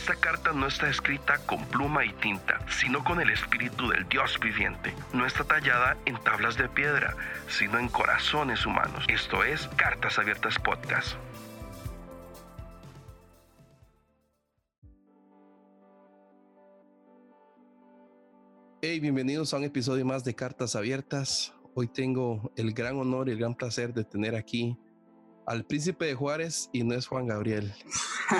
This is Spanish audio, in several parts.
Esta carta no está escrita con pluma y tinta, sino con el espíritu del Dios viviente. No está tallada en tablas de piedra, sino en corazones humanos. Esto es Cartas Abiertas Podcast. Hey, bienvenidos a un episodio más de Cartas Abiertas. Hoy tengo el gran honor y el gran placer de tener aquí al príncipe de Juárez y no es Juan Gabriel.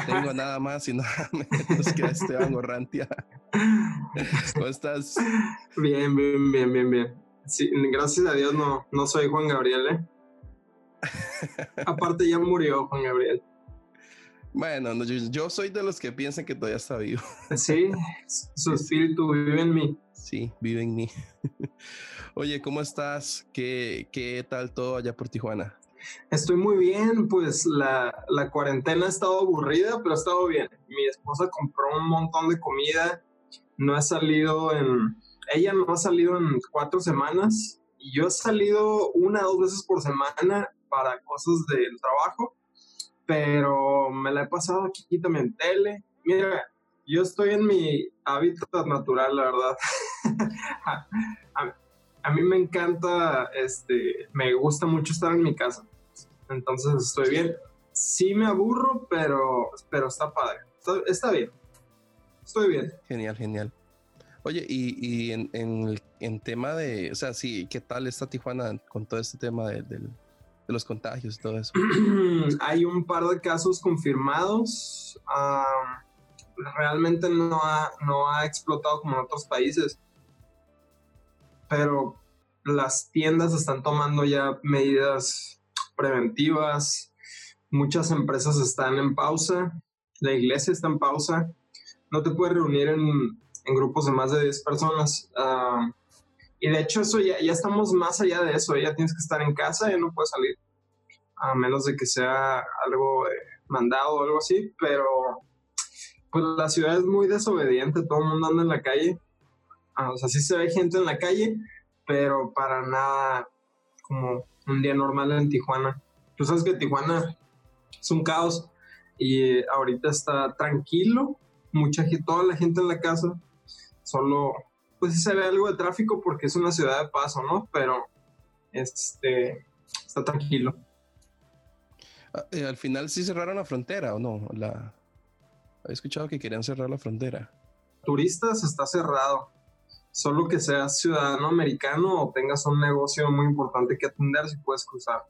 Tengo nada más y nada menos que a Esteban Gorrantia. ¿Cómo estás? Bien, bien, bien, bien, bien. Sí, gracias a Dios no, no soy Juan Gabriel, ¿eh? Aparte ya murió Juan Gabriel. Bueno, yo, soy de los que piensan que todavía está vivo. Sí, su espíritu vive en mí. Sí, vive en mí. Oye, ¿cómo estás? ¿Qué, qué tal todo allá por Tijuana? Estoy muy bien, pues la, la, cuarentena ha estado aburrida, pero ha estado bien. Mi esposa compró un montón de comida, no ha salido en... Ella no ha salido en cuatro semanas y yo he salido una o dos veces por semana para cosas del trabajo pero me la he pasado aquí también tele. Mira, yo estoy en mi hábitat natural, la verdad. a, mí me encanta, este, me gusta mucho estar en mi casa. Entonces estoy bien. Sí me aburro, pero, pero está padre. Está, bien. Estoy bien. Genial, genial. Oye, y, y en, en, en, tema de, o sea, sí, ¿qué tal está Tijuana con todo este tema del los contagios y todo eso? Hay un par de casos confirmados. realmente no ha, no ha explotado como en otros países. Pero las tiendas están tomando ya medidas preventivas. Muchas empresas están en pausa. La iglesia está en pausa. No te puedes reunir en, grupos de más de 10 personas. Y de hecho, eso ya, ya estamos más allá de eso. Ya tienes que estar en casa, y no puedes salir. A menos de que sea algo eh, mandado o algo así. Pero, pues la ciudad es muy desobediente. Todo el mundo anda en la calle. Ah, o sea, sí se ve gente en la calle, pero para nada como un día normal en Tijuana. Tú sabes que Tijuana es un caos y ahorita está tranquilo. Mucha gente, toda la gente en la casa. Solo pues se ve algo de tráfico porque es una ciudad de paso, ¿no? Pero este está tranquilo. Ah, eh, al final sí cerraron la frontera o no? La he escuchado que querían cerrar la frontera. Turistas está cerrado. Solo que seas ciudadano americano o tengas un negocio muy importante que atender si puedes cruzar.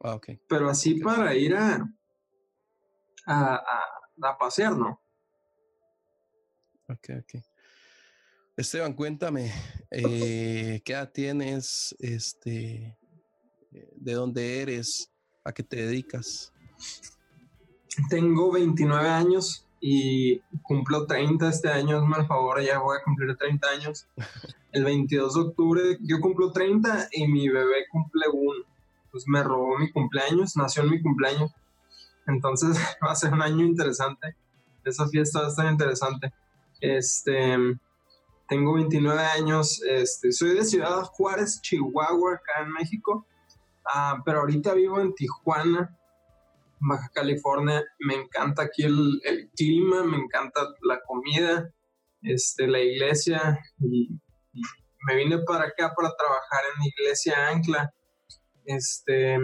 Ah, ok. Pero así para ir a, a, a, a pasear, ¿no? Ok, ok. Esteban, cuéntame, eh, ¿qué edad tienes? Este, ¿De dónde eres? ¿A qué te dedicas? Tengo 29 años y cumplo 30 este año, es mal favor, ya voy a cumplir 30 años. El 22 de octubre yo cumplo 30 y mi bebé cumple 1. Pues me robó mi cumpleaños, nació en mi cumpleaños. Entonces va a ser un año interesante. Esa fiesta va a estar interesante. Este, tengo 29 años, este, soy de Ciudad Juárez, Chihuahua, acá en México, ah, pero ahorita vivo en Tijuana, Baja California. Me encanta aquí el, clima, me encanta la comida, este, la iglesia, y, me vine para acá para trabajar en iglesia Ancla. Este,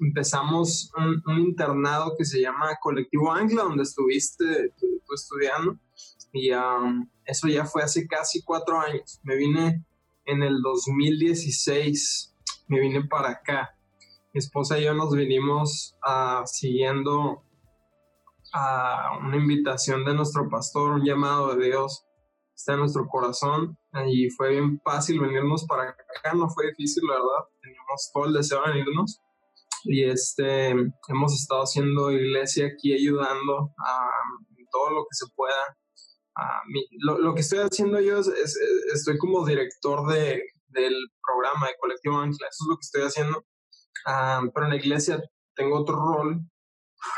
empezamos un, internado que se llama Colectivo Ancla, donde estuviste estudiando. Y um, eso ya fue hace casi cuatro años. Me vine en el 2016, me vine para acá. Mi esposa y yo nos vinimos uh, siguiendo a una invitación de nuestro pastor, un llamado de Dios. Está en nuestro corazón y fue bien fácil venirnos para acá, no fue difícil, la verdad. Teníamos todo el deseo de venirnos y este, hemos estado haciendo iglesia aquí ayudando a todo lo que se pueda lo, que estoy haciendo yo es, estoy como director de, del programa de Colectivo Ancla, eso es lo que estoy haciendo. Ah, pero en la iglesia tengo otro rol.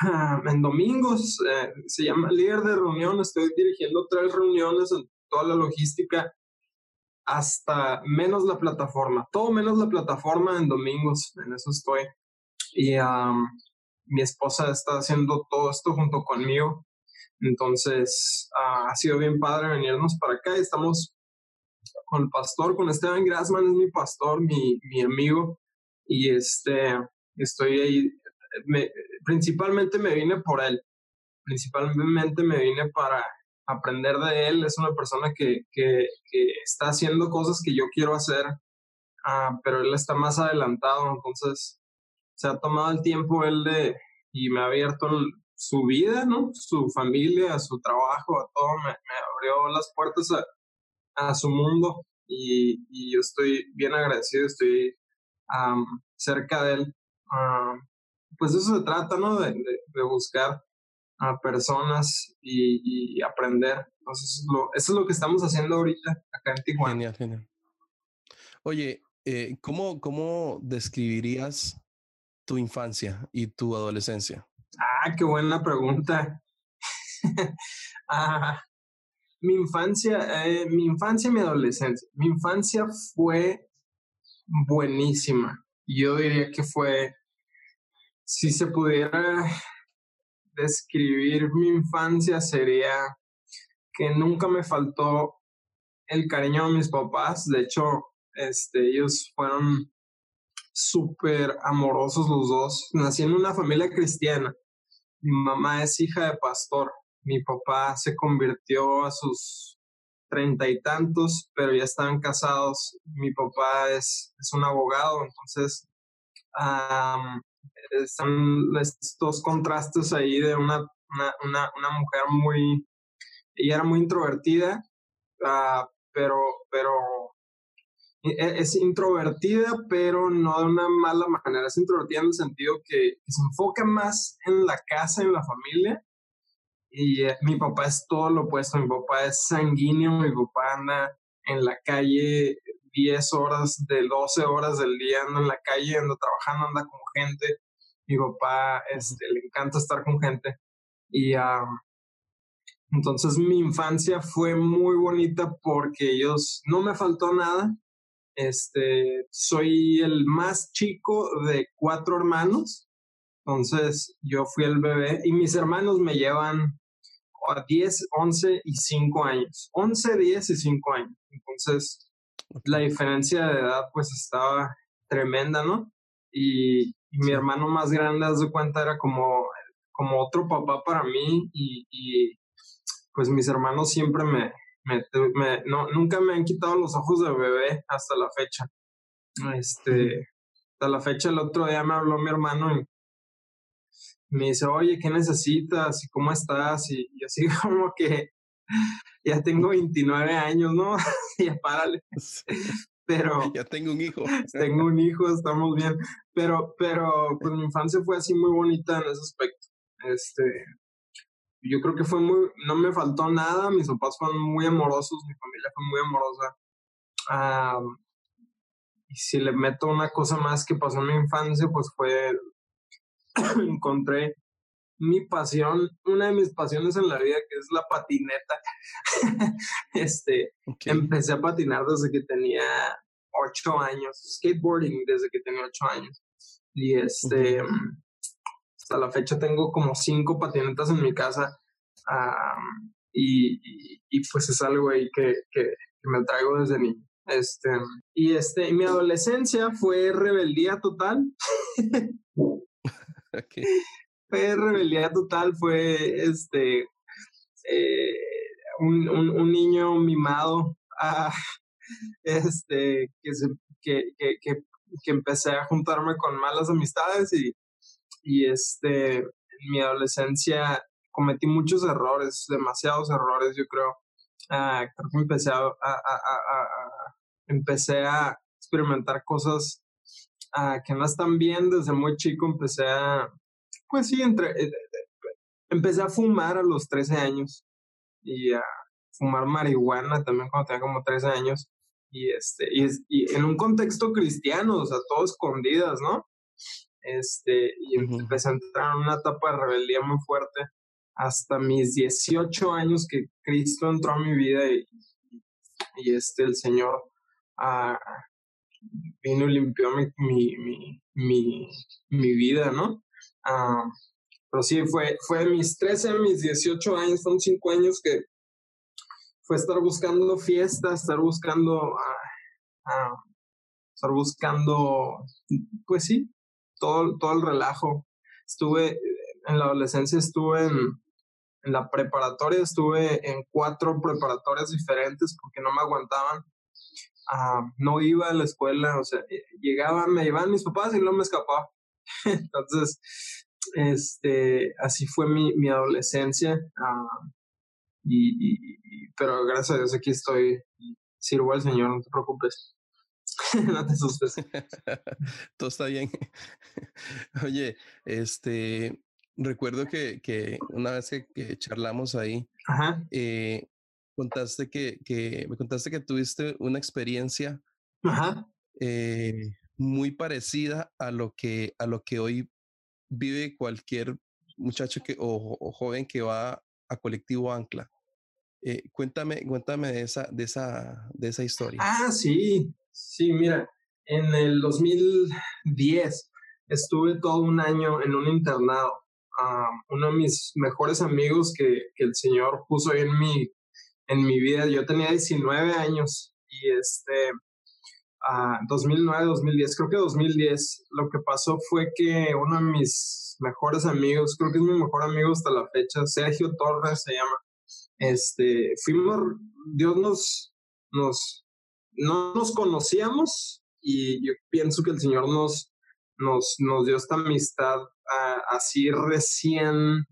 Ah, en domingos eh, se llama líder de reunión, estoy dirigiendo tres reuniones en toda la logística hasta menos la plataforma, todo menos la plataforma en domingos, en eso estoy. Y mi esposa está haciendo todo esto junto conmigo Entonces, ha sido bien padre venirnos para acá. Estamos con el pastor, con Esteban Grassman, es mi pastor, mi, mi amigo, y este, estoy ahí, principalmente me vine por él, principalmente me vine para aprender de él, es una persona que, que, que está haciendo cosas que yo quiero hacer, uh, pero él está más adelantado, entonces se ha tomado el tiempo él de, y me ha abierto su vida, ¿no? Su familia, su trabajo, a todo, me, abrió las puertas a, a su mundo y, y, yo estoy bien agradecido, estoy cerca de él. pues eso se trata, ¿no? De, de, buscar a personas y, y, aprender. Entonces, eso es, lo, eso es lo que estamos haciendo ahorita acá en Tijuana. Genial, genial. Oye, eh, ¿cómo, ¿cómo describirías tu infancia y tu adolescencia? Ah, qué buena pregunta. ah, mi infancia, eh, mi infancia y mi adolescencia. Mi infancia fue buenísima. Yo diría que fue, si se pudiera describir mi infancia, sería que nunca me faltó el cariño de mis papás. De hecho, este, ellos fueron súper amorosos los dos. Nací en una familia cristiana. Mi mamá es hija de pastor mi papá se convirtió a sus treinta y tantos, pero ya estaban casados. Mi papá es, es un abogado, entonces están estos contrastes ahí de una, una, una, mujer muy, ella era muy introvertida, uh, pero, pero e, es introvertida, pero no de una mala manera, es introvertida en el sentido que se enfoca más en la casa, en la familia, y mi papá es todo lo opuesto, mi papá es sanguíneo, mi papá anda en la calle 10 horas de 12 horas del día, anda en la calle, anda trabajando, anda con gente. Mi papá este, le encanta estar con gente. Y entonces mi infancia fue muy bonita porque ellos, no me faltó nada. Este, soy el más chico de cuatro hermanos. Entonces yo fui el bebé y mis hermanos me llevan 10, 11 y 5 años. 11, 10 y 5 años. Entonces, la diferencia de edad pues estaba tremenda, ¿no? Y, mi hermano más grande, haz de cuenta, era como, como otro papá para mí y, y pues mis hermanos siempre me, me, no, nunca me han quitado los ojos de bebé hasta la fecha. Este, hasta la fecha el otro día me habló mi hermano y me dice, oye, ¿qué necesitas? ¿Y cómo estás? Y, así como que ya tengo 29 años, ¿no? ya párale. Pero... Ya tengo un hijo. tengo un hijo, estamos bien. Pero, pero, pues mi infancia fue así muy bonita en ese aspecto. Este, yo creo que fue muy, no me faltó nada, mis papás fueron muy amorosos, mi familia fue muy amorosa. y si le meto una cosa más que pasó en mi infancia, pues fue encontré mi pasión, una de mis pasiones en la vida, que es la patineta. este, empecé a patinar desde que tenía ocho años, skateboarding desde que tenía ocho años. Y este, hasta la fecha tengo como cinco patinetas en mi casa. y, y, pues es algo ahí que, que, que me traigo desde niño. Este, y este, mi adolescencia fue rebeldía total. Fue rebeldía total, fue este eh, un, un, niño mimado, ah, este, que, se, que, que, que, empecé a juntarme con malas amistades y, y este, en mi adolescencia cometí muchos errores, demasiados errores, yo creo. Ah, creo que empecé a, empecé a experimentar cosas que no están bien, desde muy chico empecé a, pues sí, entre, eh, empecé a fumar a los 13 años y a fumar marihuana también cuando tenía como 13 años y este y, y en un contexto cristiano, o sea, todo escondidas, ¿no? Este, y empecé a entrar en una etapa de rebeldía muy fuerte hasta mis 18 años que Cristo entró a mi vida y, y este el Señor ah, vino y limpió mi, mi, mi, mi, vida, ¿no? Ah, pero sí, fue, fue mis 13, mis 18 años, fueron 5 años que fue estar buscando fiestas, estar buscando, ah, ah, estar buscando, pues sí, todo, todo el relajo. Estuve, en la adolescencia estuve en, en la preparatoria, estuve en cuatro preparatorias diferentes porque no me aguantaban. Ah, no iba a la escuela, o sea, eh, llegaba, me llevaban mis papás y no me escapaba. Entonces, este, así fue mi, mi adolescencia. y, pero gracias a Dios aquí estoy. Sirvo al Señor, no te preocupes. no te asustes. Todo está bien. Oye, este, recuerdo que, que una vez que, charlamos ahí, Eh, contaste que, que, me contaste que tuviste una experiencia Eh, muy parecida a lo que, a lo que hoy vive cualquier muchacho que, o, joven que va a colectivo Ancla. Eh, cuéntame, cuéntame de esa, de esa, de esa historia. Ah, sí, sí, mira, en el 2010 estuve todo un año en un internado. uno de mis mejores amigos que, que, el Señor puso en mi, en mi vida, yo tenía 19 años y este, 2009, 2010, creo que 2010, lo que pasó fue que uno de mis mejores amigos, creo que es mi mejor amigo hasta la fecha, Sergio Torres se llama, este, fuimos, Dios nos, nos, no nos conocíamos y yo pienso que el Señor nos, nos, nos dio esta amistad así recién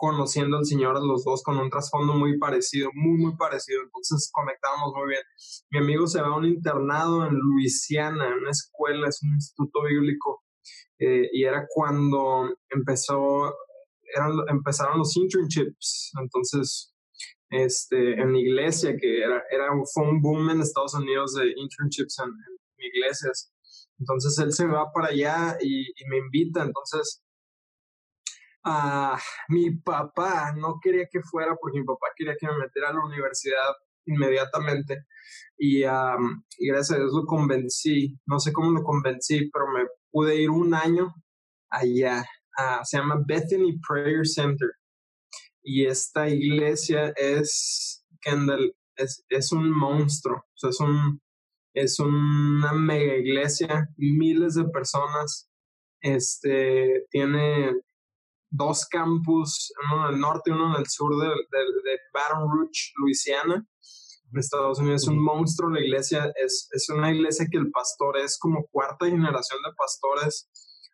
conociendo al Señor los dos con un trasfondo muy parecido, muy, muy parecido. Entonces conectamos muy bien. Mi amigo se va a un internado en Luisiana, en una escuela, es un instituto bíblico. Eh, y era cuando empezó, eran, empezaron los internships. Entonces, este, en la iglesia, que era, era, fue un boom en Estados Unidos de internships en, iglesias. Entonces él se va para allá y, y me invita. Entonces a mi papá no quería que fuera porque mi papá quería que me metiera a la universidad inmediatamente y, gracias a Dios lo convencí, no sé cómo lo convencí, pero me pude ir un año allá, se llama Bethany Prayer Center y esta iglesia es, Kendall, es, es un monstruo, o sea, es, un, es una mega iglesia, miles de personas, este, tiene dos campus, uno en el norte y uno en el sur de, de, Baton Rouge, Luisiana. Estados Unidos. Es un monstruo, la iglesia es, es una iglesia que el pastor es como cuarta generación de pastores,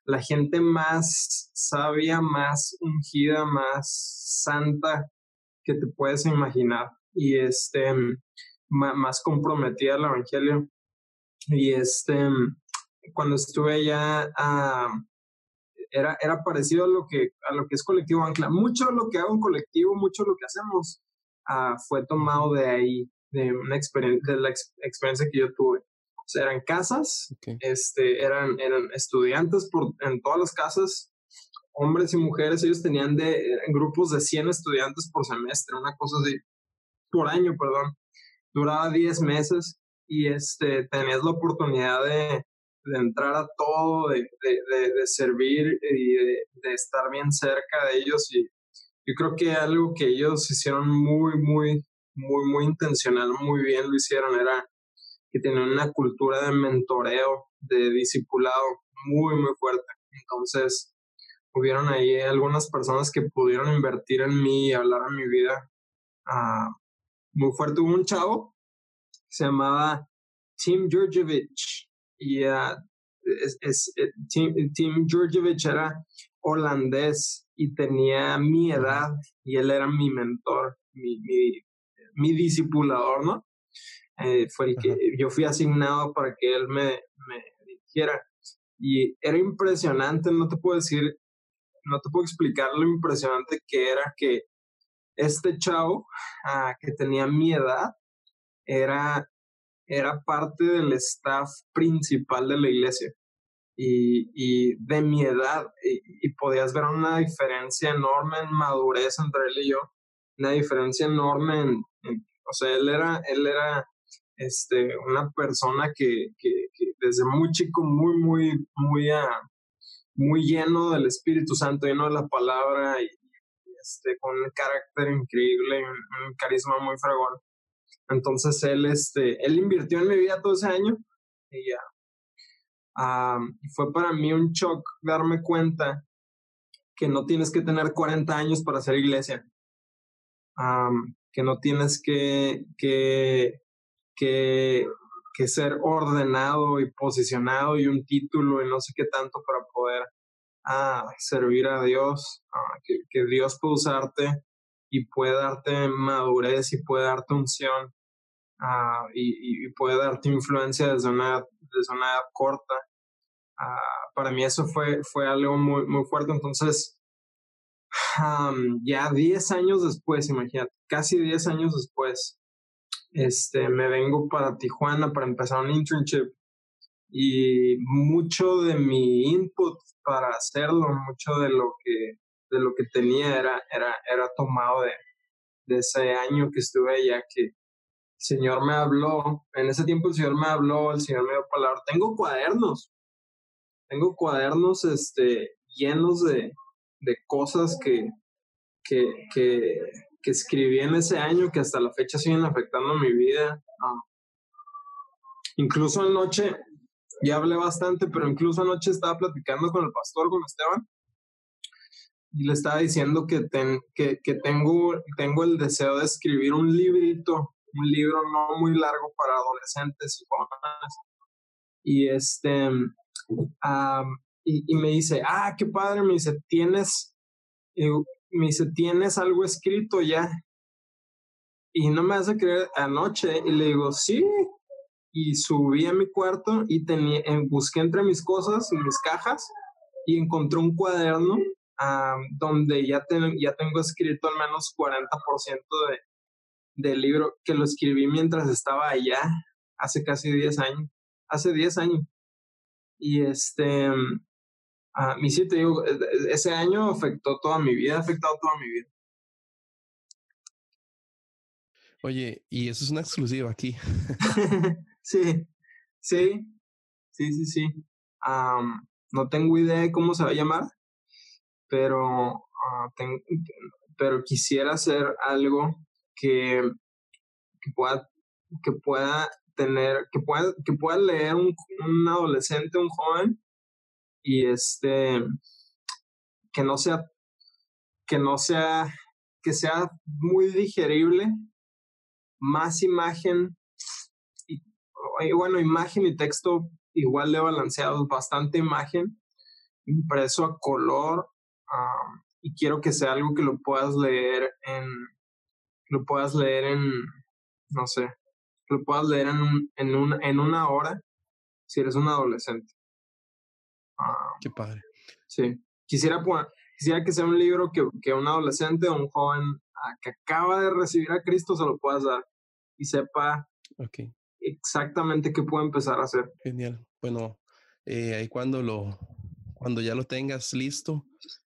la gente más sabia, más ungida, más santa que te puedes imaginar y este más comprometida al evangelio. Y este cuando estuve allá a era, era parecido a lo, que, a lo que es colectivo Ancla. Mucho de lo que hago en colectivo, mucho de lo que hacemos uh, fue tomado de ahí, de, una experiencia, de la experiencia que yo tuve. O sea, eran casas, este, eran, eran estudiantes por, en todas las casas, hombres y mujeres, ellos tenían de, grupos de 100 estudiantes por semestre, una cosa así, por año, perdón. Duraba 10 meses y este, tenías la oportunidad de, de entrar a todo, de, de, de, servir y de, estar bien cerca de ellos. Y yo creo que algo que ellos hicieron muy, muy, muy, muy intencional, muy bien lo hicieron, era que tenían una cultura de mentoreo, de discipulado muy, muy fuerte. Entonces, hubieron ahí algunas personas que pudieron invertir en mí y hablar en mi vida uh, muy fuerte. Hubo un chavo, se llamaba Tim Georgievich, y uh, es, es, eh, Tim, Tim Georgievich era holandés y tenía mi edad y él era mi mentor, mi, mi, mi discipulador, ¿no? Eh, fue el que yo fui asignado para que él me, me dirigiera. Y era impresionante, no te puedo decir, no te puedo explicar lo impresionante que era que este chavo ah, que tenía mi edad era era parte del staff principal de la iglesia y, y de mi edad y, podías ver una diferencia enorme en madurez entre él y yo, una diferencia enorme en, o sea, él era, él era este, una persona que, que, desde muy chico, muy, muy, muy, uh, muy lleno del Espíritu Santo, lleno de la palabra y, este, con un carácter increíble, un, un, carisma muy fregón. Entonces él, este, él invirtió en mi vida todo ese año y ya. fue para mí un shock darme cuenta que no tienes que tener 40 años para hacer iglesia. que no tienes que, que, que, ser ordenado y posicionado y un título y no sé qué tanto para poder ah, servir a Dios, ah, que, Dios puede usarte y puede darte madurez y puede darte unción ah, y, puede darte influencia desde una, desde una edad corta. para mí eso fue, fue algo muy, muy fuerte. Entonces, ya 10 años después, imagínate, casi 10 años después, este, me vengo para Tijuana para empezar un internship y mucho de mi input para hacerlo, mucho de lo que, de lo que tenía era, era, era tomado de, de ese año que estuve allá, que Señor me habló, en ese tiempo el Señor me habló, el Señor me dio palabra, tengo cuadernos, tengo cuadernos este, llenos de, de cosas que, que, que, escribí en ese año que hasta la fecha siguen afectando mi vida. Ah. incluso anoche, ya hablé bastante, pero incluso anoche estaba platicando con el pastor, con Esteban, y le estaba diciendo que, ten, que, que tengo, tengo el deseo de escribir un librito, un libro no muy largo para adolescentes y jóvenes. Y este, y, me dice, ah, qué padre, me dice, tienes, me dice, tienes algo escrito ya. Y no me hace creer anoche. Y le digo, sí. Y subí a mi cuarto y tenía, busqué entre mis cosas, mis cajas, y encontré un cuaderno donde ya, ya tengo escrito al menos 40% de, del libro que lo escribí mientras estaba allá, hace casi 10 años. Hace 10 años. Y este, a mí sí te digo, e, e, ese año afectó toda mi vida, ha afectado toda mi vida. Oye, y eso es una exclusiva aquí. sí, sí, sí, sí, sí. no tengo idea de cómo se va a llamar, pero, uh, pero quisiera hacer algo que, pueda, que pueda tener, que pueda, que pueda leer un, un adolescente, un joven, y este que no sea que no sea que sea muy digerible más imagen y, bueno imagen y texto igual de balanceados bastante imagen impreso a color y quiero que sea algo que lo puedas leer en lo puedas leer en no sé lo puedas leer en en, un, en una hora si eres un adolescente Ah, Qué padre. Sí. Quisiera, quisiera que sea un libro que, que un adolescente o un joven que acaba de recibir a Cristo se lo pueda dar y sepa exactamente qué puede empezar a hacer. Genial. Bueno, eh, ahí cuando lo cuando ya lo tengas listo,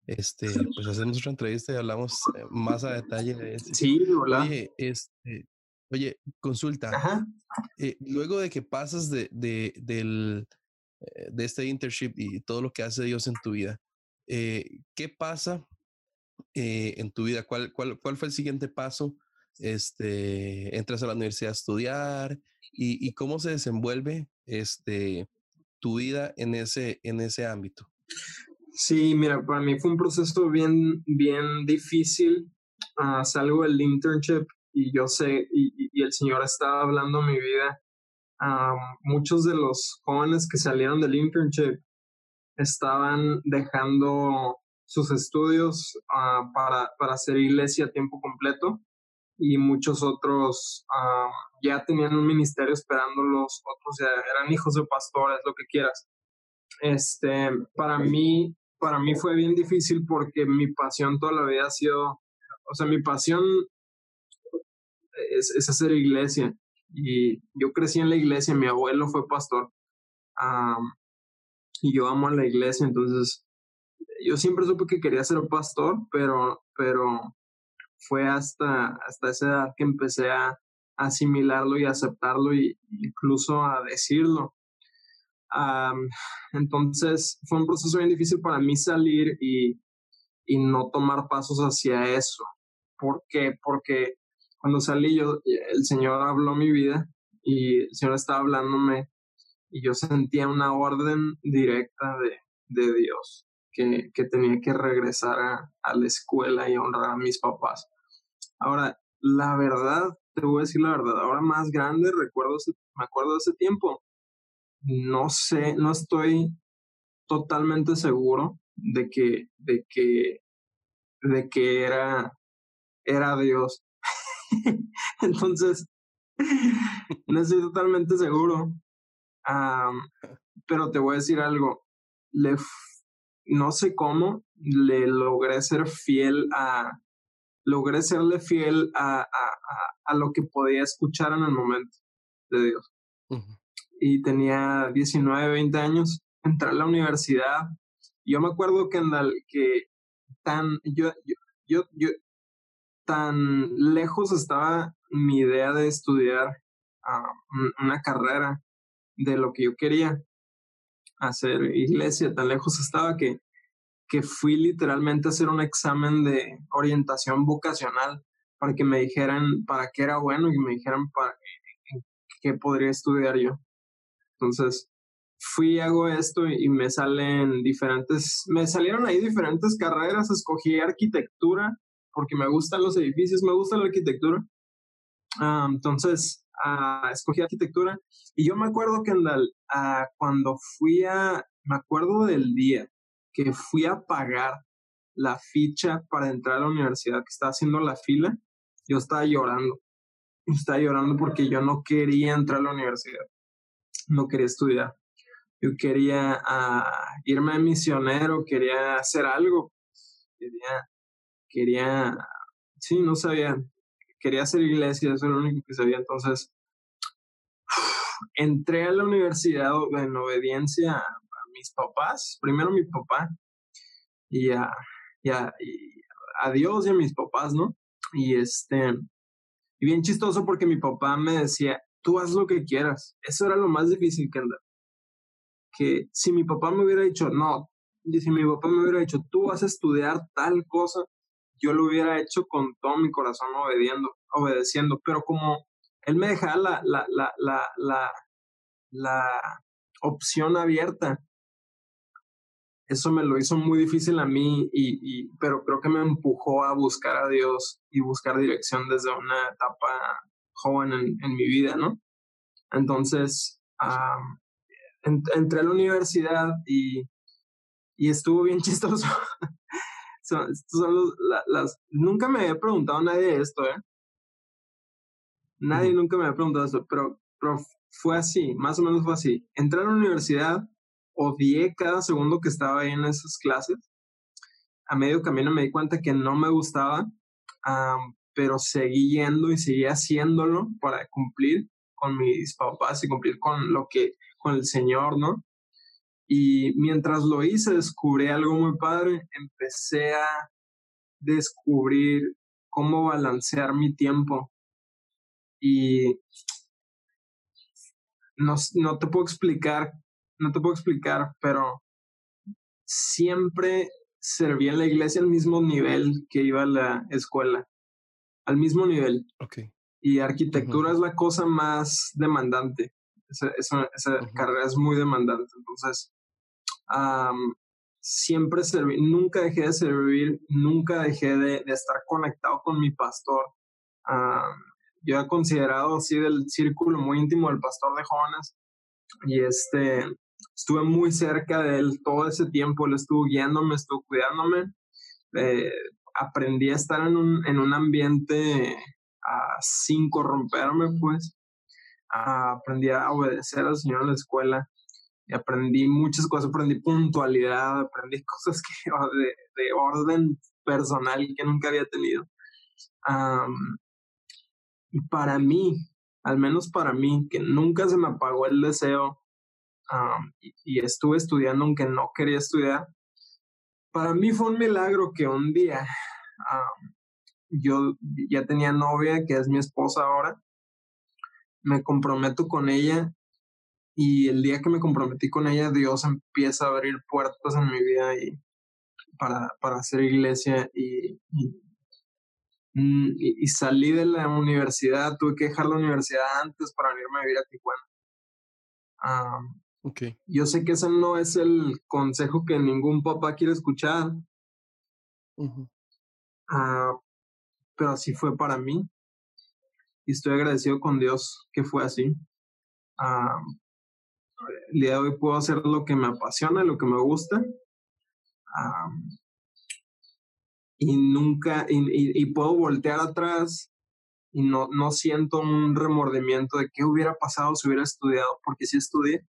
este, pues hacemos otra entrevista y hablamos eh, más a detalle de eso. Sí, hola. Oye, este, oye, consulta. Eh, luego de que pasas de, de, del, eh, de este internship y todo lo que hace Dios en tu vida. Eh, ¿Qué pasa eh, en tu vida? ¿Cuál, cuál, cuál fue el siguiente paso? Este, entras a la universidad a estudiar y, y cómo se desenvuelve este, tu vida en ese, en ese ámbito. Sí, mira, para mí fue un proceso bien, bien difícil. Uh, salgo del internship y yo sé, y, y, el Señor estaba hablando mi vida muchos de los jóvenes que salieron del internship estaban dejando sus estudios uh, para, para hacer iglesia a tiempo completo y muchos otros uh, ya tenían un ministerio esperándolos, otros ya eran hijos de pastores, lo que quieras. Este, para mí, para mí fue bien difícil porque mi pasión toda la vida ha sido, o sea, mi pasión es, es hacer iglesia. Y yo crecí en la iglesia, mi abuelo fue pastor. y yo amo a la iglesia, entonces yo siempre supe que quería ser pastor, pero, pero fue hasta, hasta esa edad que empecé a asimilarlo y aceptarlo e incluso a decirlo. Entonces fue un proceso bien difícil para mí salir y, y no tomar pasos hacia eso. ¿Por qué? Porque cuando salí yo, el Señor habló mi vida y el Señor estaba hablándome y yo sentía una orden directa de, de Dios que, que, tenía que regresar a, a, la escuela y honrar a mis papás. Ahora, la verdad, te voy a decir la verdad, ahora más grande, recuerdo me acuerdo de ese tiempo, no sé, no estoy totalmente seguro de que, de que, de que era, era Dios. Entonces, no estoy totalmente seguro. pero te voy a decir algo. Le, no sé cómo le logré ser fiel a. Logré serle fiel a, a, a, lo que podía escuchar en el momento de Dios. Y tenía 19, 20 años. Entré a la universidad. Yo me acuerdo que, que tan. Yo, yo, yo, yo, tan lejos estaba mi idea de estudiar ah, una carrera de lo que yo quería hacer iglesia, tan lejos estaba que, que fui literalmente a hacer un examen de orientación vocacional para que me dijeran para qué era bueno y me dijeran para qué podría estudiar yo. Entonces, fui, hago esto y me salen diferentes, me salieron ahí diferentes carreras, escogí arquitectura porque me gustan los edificios, me gusta la arquitectura Ah, entonces, uh, escogí arquitectura y yo me acuerdo que uh, cuando fui a, me acuerdo del día que fui a pagar la ficha para entrar a la universidad, que estaba haciendo la fila, yo estaba llorando. Estaba llorando porque yo no quería entrar a la universidad, no quería estudiar. Yo quería irme a misionero, quería hacer algo, quería, quería, sí, no sabía, quería hacer iglesia, eso era lo único que sabía. Entonces, entré a la universidad en obediencia a, mis papás, primero mi papá, y a, y a, Dios y a mis papás, ¿no? Y este, y bien chistoso porque mi papá me decía, tú haz lo que quieras. Eso era lo más difícil andar. Que si mi papá me hubiera dicho, no, y si mi papá me hubiera dicho, tú vas a estudiar tal cosa, yo lo hubiera hecho con todo mi corazón obediendo, obedeciendo, pero como él me dejaba la, la, la, la, la, la opción abierta, eso me lo hizo muy difícil a mí, y, y, pero creo que me empujó a buscar a Dios y buscar dirección desde una etapa joven en, en mi vida, ¿no? Entonces, entré a la universidad y, y estuvo bien chistoso son, las, nunca me había preguntado nadie esto, ¿eh? Nadie nunca me había preguntado esto, pero, pero fue así, más o menos fue así. Entré a la universidad, odié cada segundo que estaba ahí en esas clases. A medio camino me di cuenta que no me gustaba, pero seguí yendo y seguí haciéndolo para cumplir con mis papás y cumplir con lo que, con el Señor, ¿no? Y mientras lo hice, descubrí algo muy padre. Empecé a descubrir cómo balancear mi tiempo. Y no, no te puedo explicar, no te puedo explicar, pero siempre serví en la iglesia al mismo nivel que iba a la escuela. Al mismo nivel. Okay. Y arquitectura es la cosa más demandante. Esa, esa, carrera es muy demandante. Entonces, siempre serví, nunca dejé de servir, nunca dejé de, estar conectado con mi pastor. yo he considerado así del círculo muy íntimo del pastor de jóvenes y este, estuve muy cerca de él todo ese tiempo, le estuvo guiándome, estuvo cuidándome. Eh, aprendí a estar en un, en un ambiente sin corromperme, pues. aprendí a obedecer al Señor en la escuela y aprendí muchas cosas, aprendí puntualidad, aprendí cosas que, de, de orden personal que nunca había tenido. y para mí, al menos para mí, que nunca se me apagó el deseo y, estuve estudiando aunque no quería estudiar, para mí fue un milagro que un día yo ya tenía novia, que es mi esposa ahora, me comprometo con ella y el día que me comprometí con ella, Dios empieza a abrir puertas en mi vida y para, para hacer iglesia y, mm, y, salí de la universidad, tuve que dejar la universidad antes para venirme a vivir a Tijuana. Okay. Yo sé que ese no es el consejo que ningún papá quiere escuchar, ah, pero así fue para mí y estoy agradecido con Dios que fue así el día de hoy puedo hacer lo que me apasiona, lo que me gusta. y nunca, y, puedo voltear atrás y no, no siento un remordimiento de qué hubiera pasado si hubiera estudiado, porque sí estudié.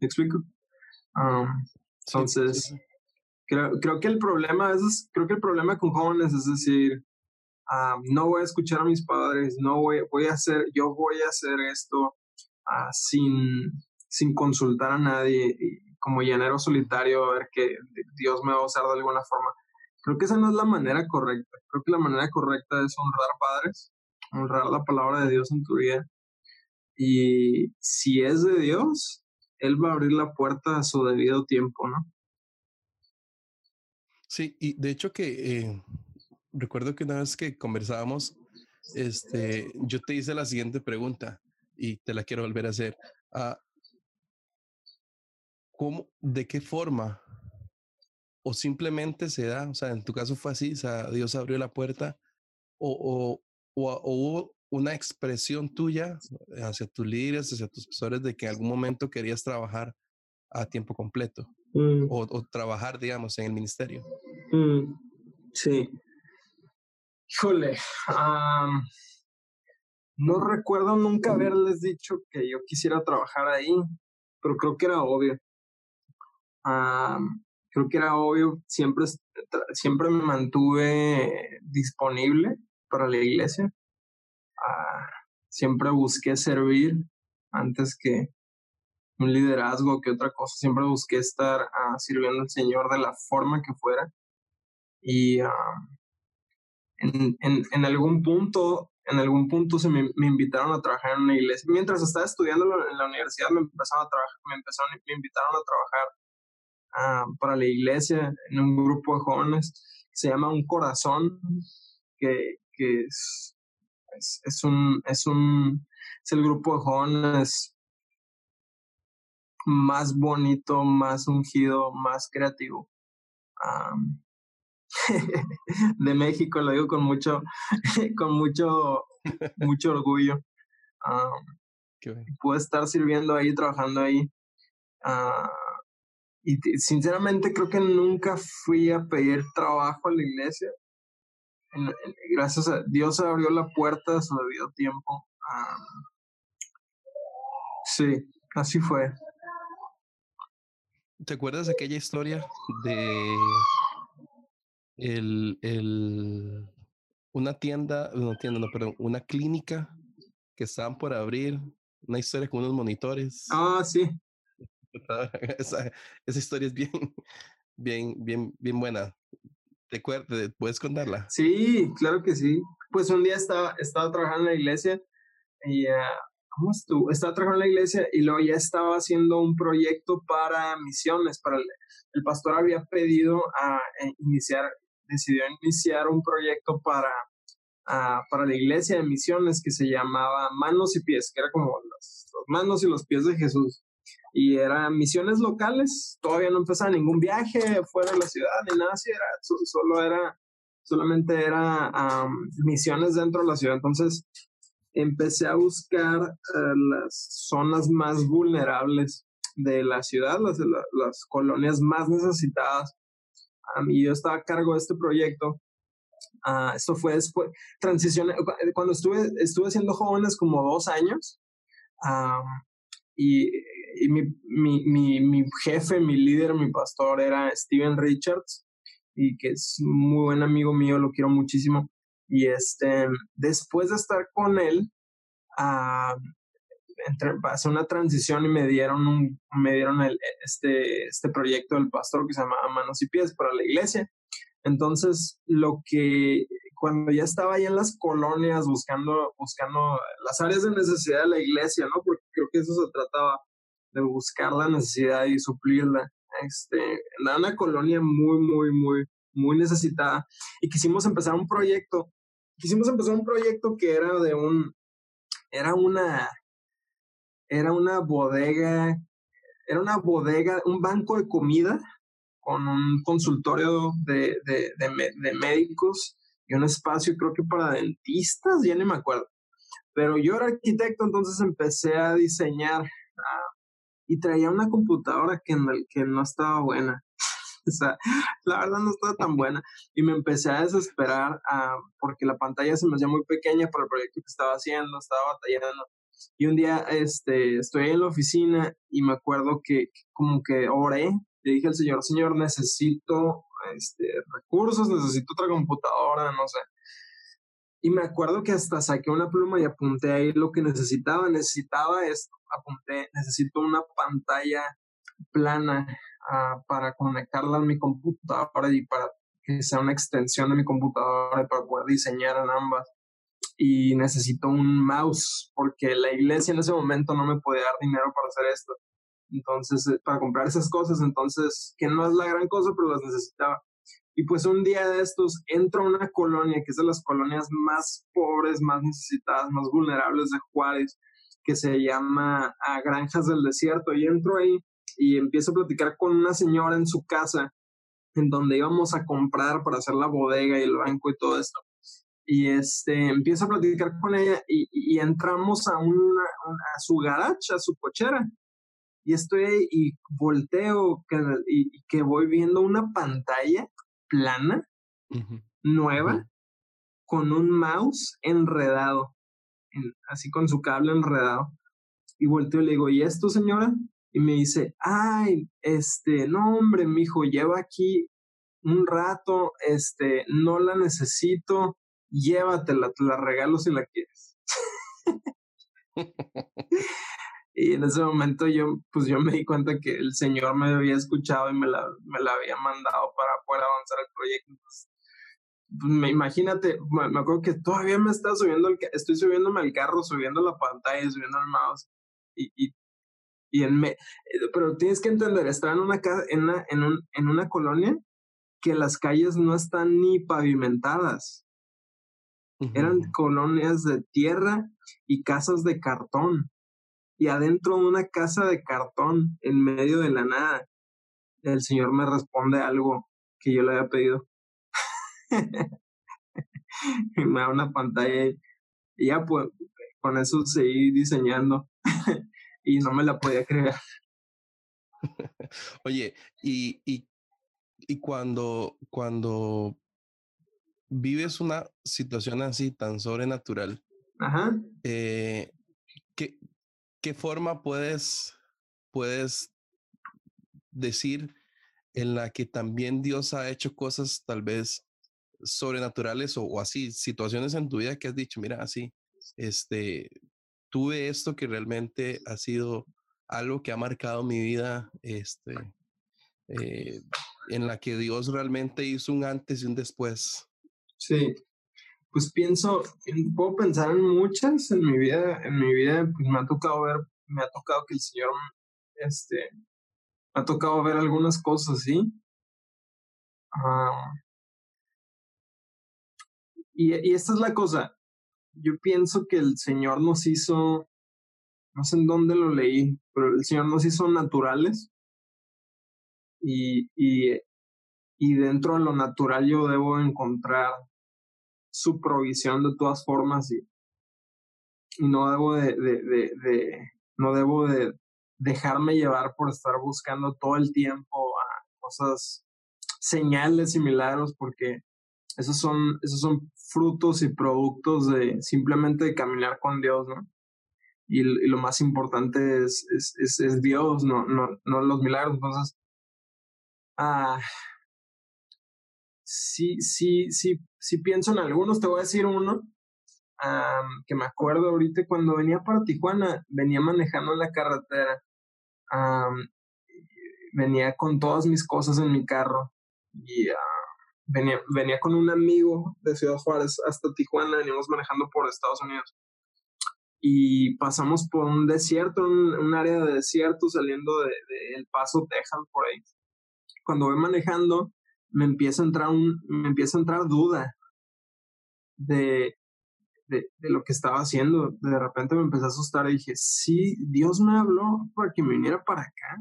¿Me explico? entonces, Creo, creo, que el problema es, creo que el problema con jóvenes es decir, no voy a escuchar a mis padres, no voy, voy a hacer, yo voy a hacer esto, sin, sin consultar a nadie, como llanero solitario, a ver que Dios me va a usar de alguna forma. Creo que esa no es la manera correcta. Creo que la manera correcta es honrar padres, honrar la palabra de Dios en tu vida. Y si es de Dios, Él va a abrir la puerta a su debido tiempo, ¿no? Sí, y de hecho que eh, recuerdo que una vez que conversábamos, este, yo te hice la siguiente pregunta y te la quiero volver a hacer. Ah, ¿Cómo, de qué forma? O simplemente se da, o sea, en tu caso fue así, o sea, Dios abrió la puerta, o, o, hubo una expresión tuya hacia tus líderes, hacia tus profesores, de que en algún momento querías trabajar a tiempo completo mm. o, trabajar, digamos, en el ministerio. Mm, sí. Híjole, no recuerdo nunca haberles dicho que yo quisiera trabajar ahí, pero creo que era obvio. creo que era obvio, siempre, siempre me mantuve disponible para la iglesia. Ah, siempre busqué servir antes que un liderazgo, que otra cosa. Siempre busqué estar ah, sirviendo al Señor de la forma que fuera. Y en, en, en, algún punto en algún punto se me, invitaron a trabajar en una iglesia. Mientras estaba estudiando en la universidad me empezaron a trabajar, me empezaron, invitaron a trabajar ah, para la iglesia en un grupo de jóvenes se llama Un Corazón, que, que es, es, un, es un, es el grupo de jóvenes más bonito, más ungido, más creativo. de México, lo digo con mucho, con mucho, mucho orgullo. puedo estar sirviendo ahí, trabajando ahí. Ah, y sinceramente creo que nunca fui a pedir trabajo a la iglesia. Gracias a Dios abrió la puerta a su debido tiempo. sí, así fue. ¿Te acuerdas de aquella historia de el, el, una tienda, no tienda, no, perdón, una clínica que estaban por abrir, una historia con unos monitores. Ah, sí. Esa, esa historia es bien, bien, bien, bien buena. ¿Te ¿Puedes contarla? Sí, claro que sí. Pues un día estaba, estaba trabajando en la iglesia y uh, ¿cómo estuvo? Estaba trabajando en la iglesia y luego ya estaba haciendo un proyecto para misiones. Para el, el pastor había pedido a eh, iniciar decidió iniciar un proyecto para, ah, para la iglesia de misiones que se llamaba Manos y Pies, que era como las, manos y los pies de Jesús. Y eran misiones locales, todavía no empezaba ningún viaje fuera de la ciudad ni nada así, era, solo era, solamente era misiones dentro de la ciudad. Entonces empecé a buscar eh, las zonas más vulnerables de la ciudad, las, las colonias más necesitadas y yo estaba a cargo de este proyecto. Uh, esto fue después, transición, cuando estuve, estuve haciendo jóvenes como dos años. Y, mi, mi, mi, mi, jefe, mi líder, mi pastor era Steven Richards, y que es muy buen amigo mío, lo quiero muchísimo. Y este, después de estar con él, uh, una transición y me dieron un, me dieron este, este proyecto del pastor que se llamaba Manos y Pies para la iglesia. Entonces, lo que cuando ya estaba ahí en las colonias buscando, buscando las áreas de necesidad de la iglesia, ¿no? Porque creo que eso se trataba de buscar la necesidad y suplirla. Este, en una colonia muy, muy, muy, muy necesitada. Y quisimos empezar un proyecto. Quisimos empezar un proyecto que era de un, era una, era una bodega, era una bodega, un banco de comida con un consultorio de, de, de, médicos y un espacio creo que para dentistas, ya ni me acuerdo. Pero yo era arquitecto, entonces empecé a diseñar ah, y traía una computadora que, que no estaba buena. o sea, la verdad no estaba tan buena. Y me empecé a desesperar ah, porque la pantalla se me hacía muy pequeña para el proyecto que estaba haciendo, estaba batallando. Y un día este, estoy en la oficina y me acuerdo que, como que oré, le dije al señor, señor, necesito este, recursos, necesito otra computadora, no sé. Y me acuerdo que hasta saqué una pluma y apunté ahí lo que necesitaba. Necesitaba esto, apunté, necesito una pantalla plana uh, para conectarla a mi computadora y para que sea una extensión de mi computadora para poder diseñar en ambas y necesito un mouse porque la iglesia en ese momento no me podía dar dinero para hacer esto. Entonces, eh, para comprar esas cosas, entonces, que no es la gran cosa, pero las necesitaba. Y pues un día de estos entro a una colonia que es de las colonias más pobres, más necesitadas, más vulnerables de Juárez, que se llama ah, Granjas del Desierto. Y entro ahí y empiezo a platicar con una señora en su casa, en donde íbamos a comprar para hacer la bodega y el banco y todo esto y este, empiezo a platicar con ella y, entramos a, una, a su garage, a su cochera. Y estoy ahí y volteo y, que voy viendo una pantalla plana, nueva, con un mouse enredado, así con su cable enredado. Y volteo y le digo, ¿y esto, señora? Y me dice, ay, este, no, hombre, mi hijo, lleva aquí un rato, este, no la necesito, llévatela, te la regalo si la quieres. y en ese momento yo, pues yo me di cuenta que el señor me había escuchado y me la, me la había mandado para poder avanzar el proyecto. pues, me imagínate, me, acuerdo que todavía me está subiendo el, estoy subiéndome al carro, subiendo la pantalla, subiendo el mouse y, y, y en me, pero tienes que entender, estar en una casa, en una, en, un, en una colonia que las calles no están ni pavimentadas. Eran colonias de tierra y casas de cartón. Y adentro de una casa de cartón, en medio de la nada, el Señor me responde algo que yo le había pedido. y me da una pantalla y ya pues con eso seguí diseñando y no me la podía creer. Oye, y, y, y cuando, cuando vives una situación así tan sobrenatural, eh, ¿qué, ¿qué, forma puedes, puedes decir en la que también Dios ha hecho cosas tal vez sobrenaturales o, así, situaciones en tu vida que has dicho, mira, así, este, tuve esto que realmente ha sido algo que ha marcado mi vida, este, eh, en la que Dios realmente hizo un antes y un después. Sí, pues pienso, puedo pensar en muchas en mi vida, en mi vida pues me ha tocado ver, me ha tocado que el Señor, este, me ha tocado ver algunas cosas ¿sí? Y, y esta es la cosa, yo pienso que el Señor nos hizo, no sé en dónde lo leí, pero el Señor nos hizo naturales y, y, y dentro de lo natural yo debo encontrar su provisión de todas formas y, y no debo de, de, de, no debo de dejarme llevar por estar buscando todo el tiempo a cosas, señales y milagros, porque esos son, esos son frutos y productos de simplemente caminar con Dios, ¿no? Y, lo más importante es, es, es, es, Dios, no, no, no los milagros. Entonces, ah, sí, sí, sí, sí pienso en algunos, te voy a decir uno que me acuerdo ahorita cuando venía para Tijuana, venía manejando en la carretera, venía con todas mis cosas en mi carro y venía, venía con un amigo de Ciudad Juárez hasta Tijuana, veníamos manejando por Estados Unidos. Y pasamos por un desierto, un, área de desierto saliendo de, El Paso, Texas, por ahí. Cuando voy manejando, me empieza a entrar, un, me empieza a entrar duda de, de, lo que estaba haciendo. De repente me empecé a asustar y dije, sí, Dios me habló para que me viniera para acá.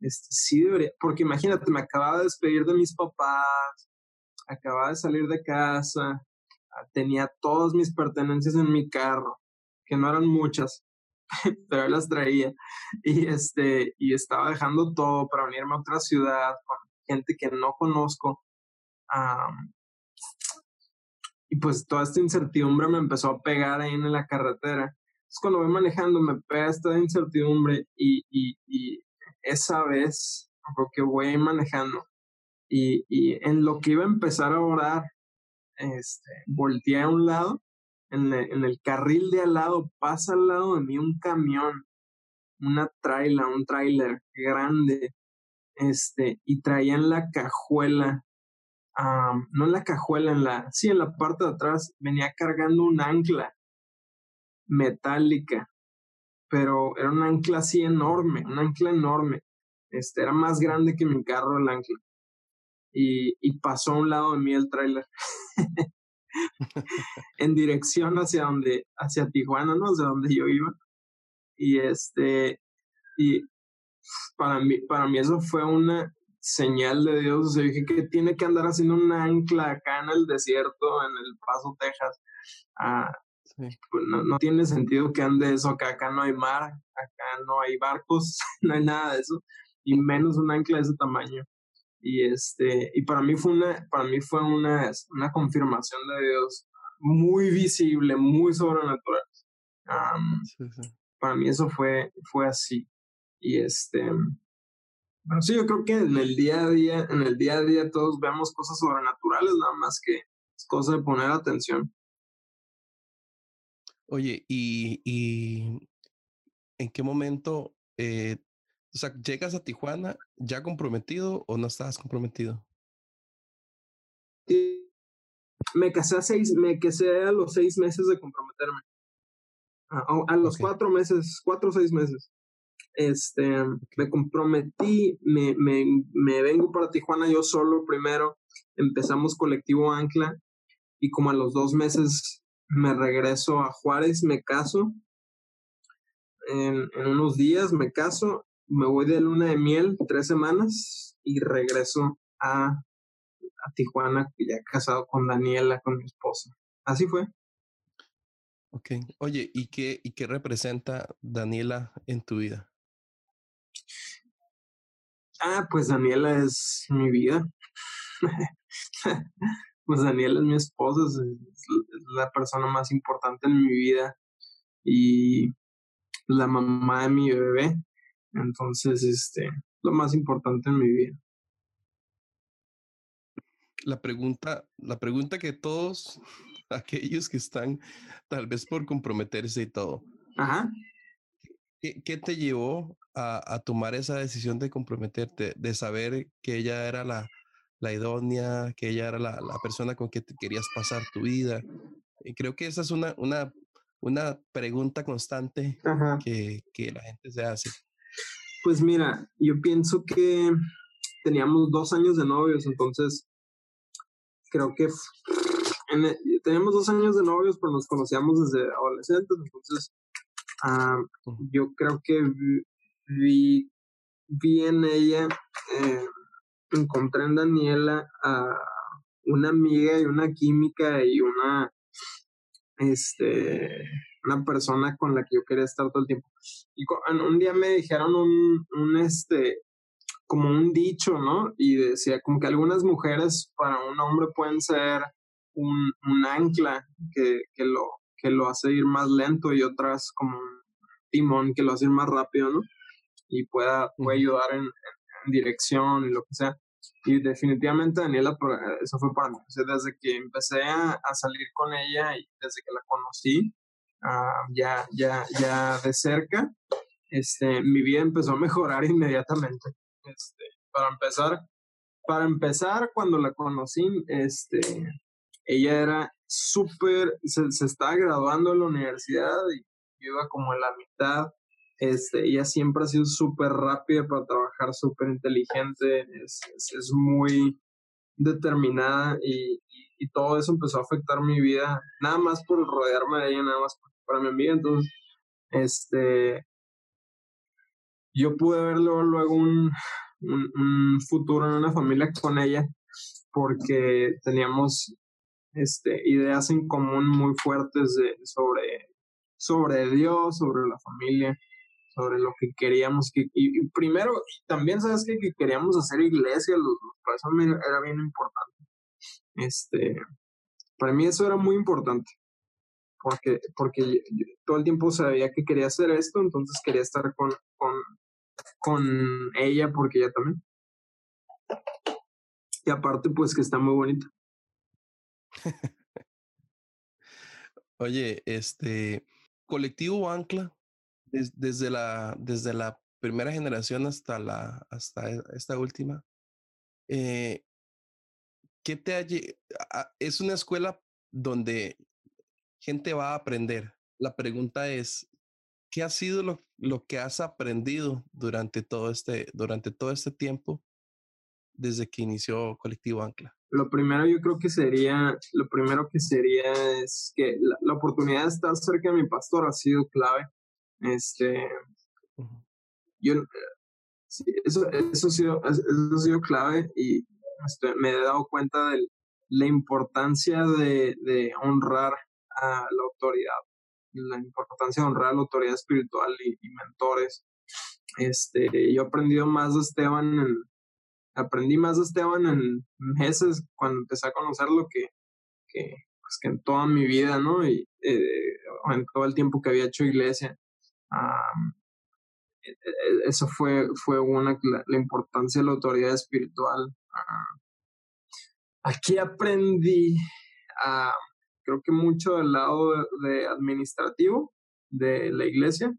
Este, sí debería, porque imagínate, me acababa de despedir de mis papás, acababa de salir de casa, ah, tenía todas mis pertenencias en mi carro, que no eran muchas, pero las traía. Y este, y estaba dejando todo para venirme a otra ciudad gente que no conozco. y pues toda esta incertidumbre me empezó a pegar ahí en la carretera. Entonces cuando voy manejando me pega esta incertidumbre y, y, esa vez, porque voy manejando, y, y, en lo que iba a empezar a orar, este, volteé a un lado, en, en el carril de al lado, pasa al lado de mí un camión, una traila, un trailer grande, este, y traía en la cajuela, no en la cajuela, en la, sí, en la parte de atrás, venía cargando un ancla metálica, pero era un ancla así enorme, un ancla enorme, este, era más grande que mi carro el ancla y, y pasó a un lado de mí el tráiler en dirección hacia donde, hacia Tijuana, ¿no? Hacia donde yo iba. Y este, y para mí, para mí eso fue una señal de Dios. O sea, dije que tiene que andar haciendo una ancla acá en el desierto, en el Paso, Texas. Ah, pues no, no, tiene sentido que ande eso acá. Acá no hay mar, acá no hay barcos, no hay nada de eso. Y menos un ancla de ese tamaño. Y este, y para mí fue una, para mí fue una, una confirmación de Dios muy visible, muy sobrenatural. Para mí eso fue, fue así. Y este, bueno, sí, yo creo que en el día a día, en el día a día todos vemos cosas sobrenaturales, nada más que es cosa de poner atención. Oye, ¿y, y en qué momento eh, o sea, llegas a Tijuana ya comprometido o no estabas comprometido? Me casé a seis, me casé a los seis meses de comprometerme. A, los cuatro meses, cuatro o seis meses. Este, me comprometí, me, me, vengo para Tijuana yo solo primero, empezamos colectivo Ancla y como a los dos meses me regreso a Juárez, me caso. En, en unos días me caso me voy de luna de miel tres semanas y regreso a, a Tijuana, ya casado con Daniela, con mi esposa. Así fue. Ok. Oye, ¿y qué, ¿y qué representa Daniela en tu vida? Ah, pues Daniela es mi vida. pues Daniela es mi esposa, es, la persona más importante en mi vida y la mamá de mi bebé. Entonces, este, lo más importante en mi vida. La pregunta, la pregunta que todos aquellos que están tal vez por comprometerse y todo. Ajá. ¿Qué, te llevó a, tomar esa decisión de comprometerte, de saber que ella era la, la idónea, que ella era la, la, persona con que te querías pasar tu vida? Y creo que esa es una, una, una pregunta constante que, que la gente se hace. Pues mira, yo pienso que teníamos dos años de novios, entonces creo que en teníamos dos años de novios, pero nos conocíamos desde adolescentes, entonces ah, yo creo que vi, vi en ella, eh, encontré en Daniela a una amiga y una química y una, este, una persona con la que yo quería estar todo el tiempo. Y un día me dijeron un, un este, como un dicho, ¿no? Y decía como que algunas mujeres para un hombre pueden ser un, ancla que, que, lo, que lo hace ir más lento y otras como un timón que lo hace ir más rápido, ¿no? Y pueda, puede ayudar en, en, dirección y lo que sea. Y definitivamente Daniela, eso fue para mí. desde que empecé a, a, salir con ella y desde que la conocí, Ah, ya, ya, ya de cerca, este, mi vida empezó a mejorar inmediatamente. Este, para empezar, para empezar, cuando la conocí, este, ella era súper, se, se, estaba graduando en la universidad y iba como en la mitad. Este, ella siempre ha sido súper rápida para trabajar, súper inteligente, es, es, muy determinada y, y, todo eso empezó a afectar mi vida, nada más por rodearme de ella, nada más para mi amiga. Entonces, este, yo pude ver luego, un, un, futuro en una familia con ella porque teníamos este, ideas en común muy fuertes sobre, sobre Dios, sobre la familia, sobre lo que queríamos. Que, y, primero, también sabes que, que queríamos hacer iglesia, los, para eso era bien importante. Este, para mí eso era muy importante, porque, porque todo el tiempo sabía que quería hacer esto, entonces quería estar con, con, con ella porque ella también. Y aparte, pues que está muy bonita. Oye, este colectivo Ancla, desde, la, desde la primera generación hasta, la, hasta e, esta última, eh, ¿qué te ha, es una escuela donde gente va a aprender. La pregunta es, ¿qué ha sido lo, lo que has aprendido durante todo este, durante todo este tiempo desde que inició Colectivo Ancla? Lo primero yo creo que sería, lo primero que sería es que la, oportunidad de estar cerca de mi pastor ha sido clave. Este, yo, eso, eso, ha sido, eso ha sido clave y este, me he dado cuenta de la importancia de, de honrar a la autoridad la importancia de honrar a la autoridad espiritual y, mentores. Este, yo he aprendido más de Esteban en, aprendí más de Esteban en meses cuando empecé a conocerlo que, que, pues, que en toda mi vida, ¿no? Y eh, en todo el tiempo que había hecho iglesia. E, e, eso fue, fue una, la, importancia de la autoridad espiritual. aquí aprendí creo que mucho del lado de, administrativo de la iglesia.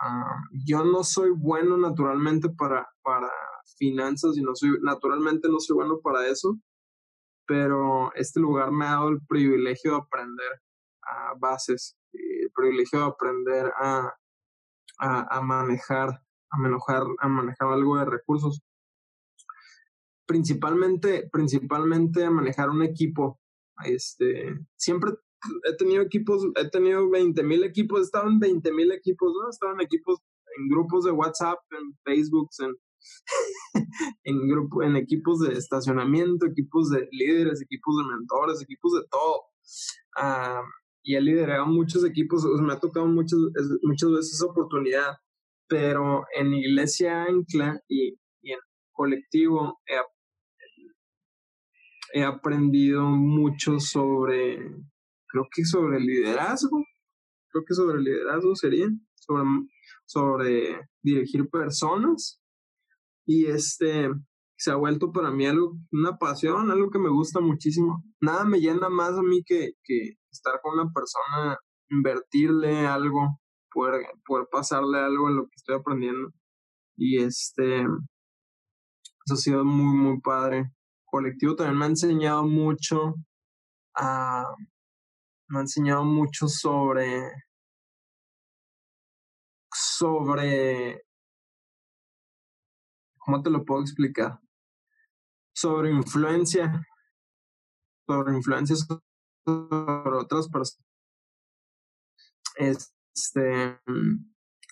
Ah, yo no soy bueno naturalmente para, para finanzas y no soy, naturalmente no soy bueno para eso, pero este lugar me ha dado el privilegio de aprender a bases, el privilegio de aprender a, a, manejar, a manejar, a manejar algo de recursos. Principalmente, principalmente a manejar un equipo este, siempre he tenido equipos, he tenido 20 mil equipos, estaban 20 mil equipos, ¿no? Estaban equipos en grupos de WhatsApp, en Facebook, en, en, grupo, en equipos de estacionamiento, equipos de líderes, equipos de mentores, equipos de todo. Ah, y he liderado muchos equipos, me ha tocado muchas, muchas veces esa oportunidad, pero en Iglesia Ancla y, y en colectivo he he aprendido mucho sobre, creo que sobre liderazgo, creo que sobre liderazgo sería, sobre, sobre dirigir personas. Y este se ha vuelto para mí algo, una pasión, algo que me gusta muchísimo. Nada me llena más a mí que, que estar con una persona, invertirle algo, poder, poder pasarle algo en lo que estoy aprendiendo. Y este, eso ha sido muy, muy padre colectivo también me ha enseñado mucho a, me ha enseñado mucho sobre sobre ¿cómo te lo puedo explicar? Sobre influencia, sobre influencia sobre otras personas. Este,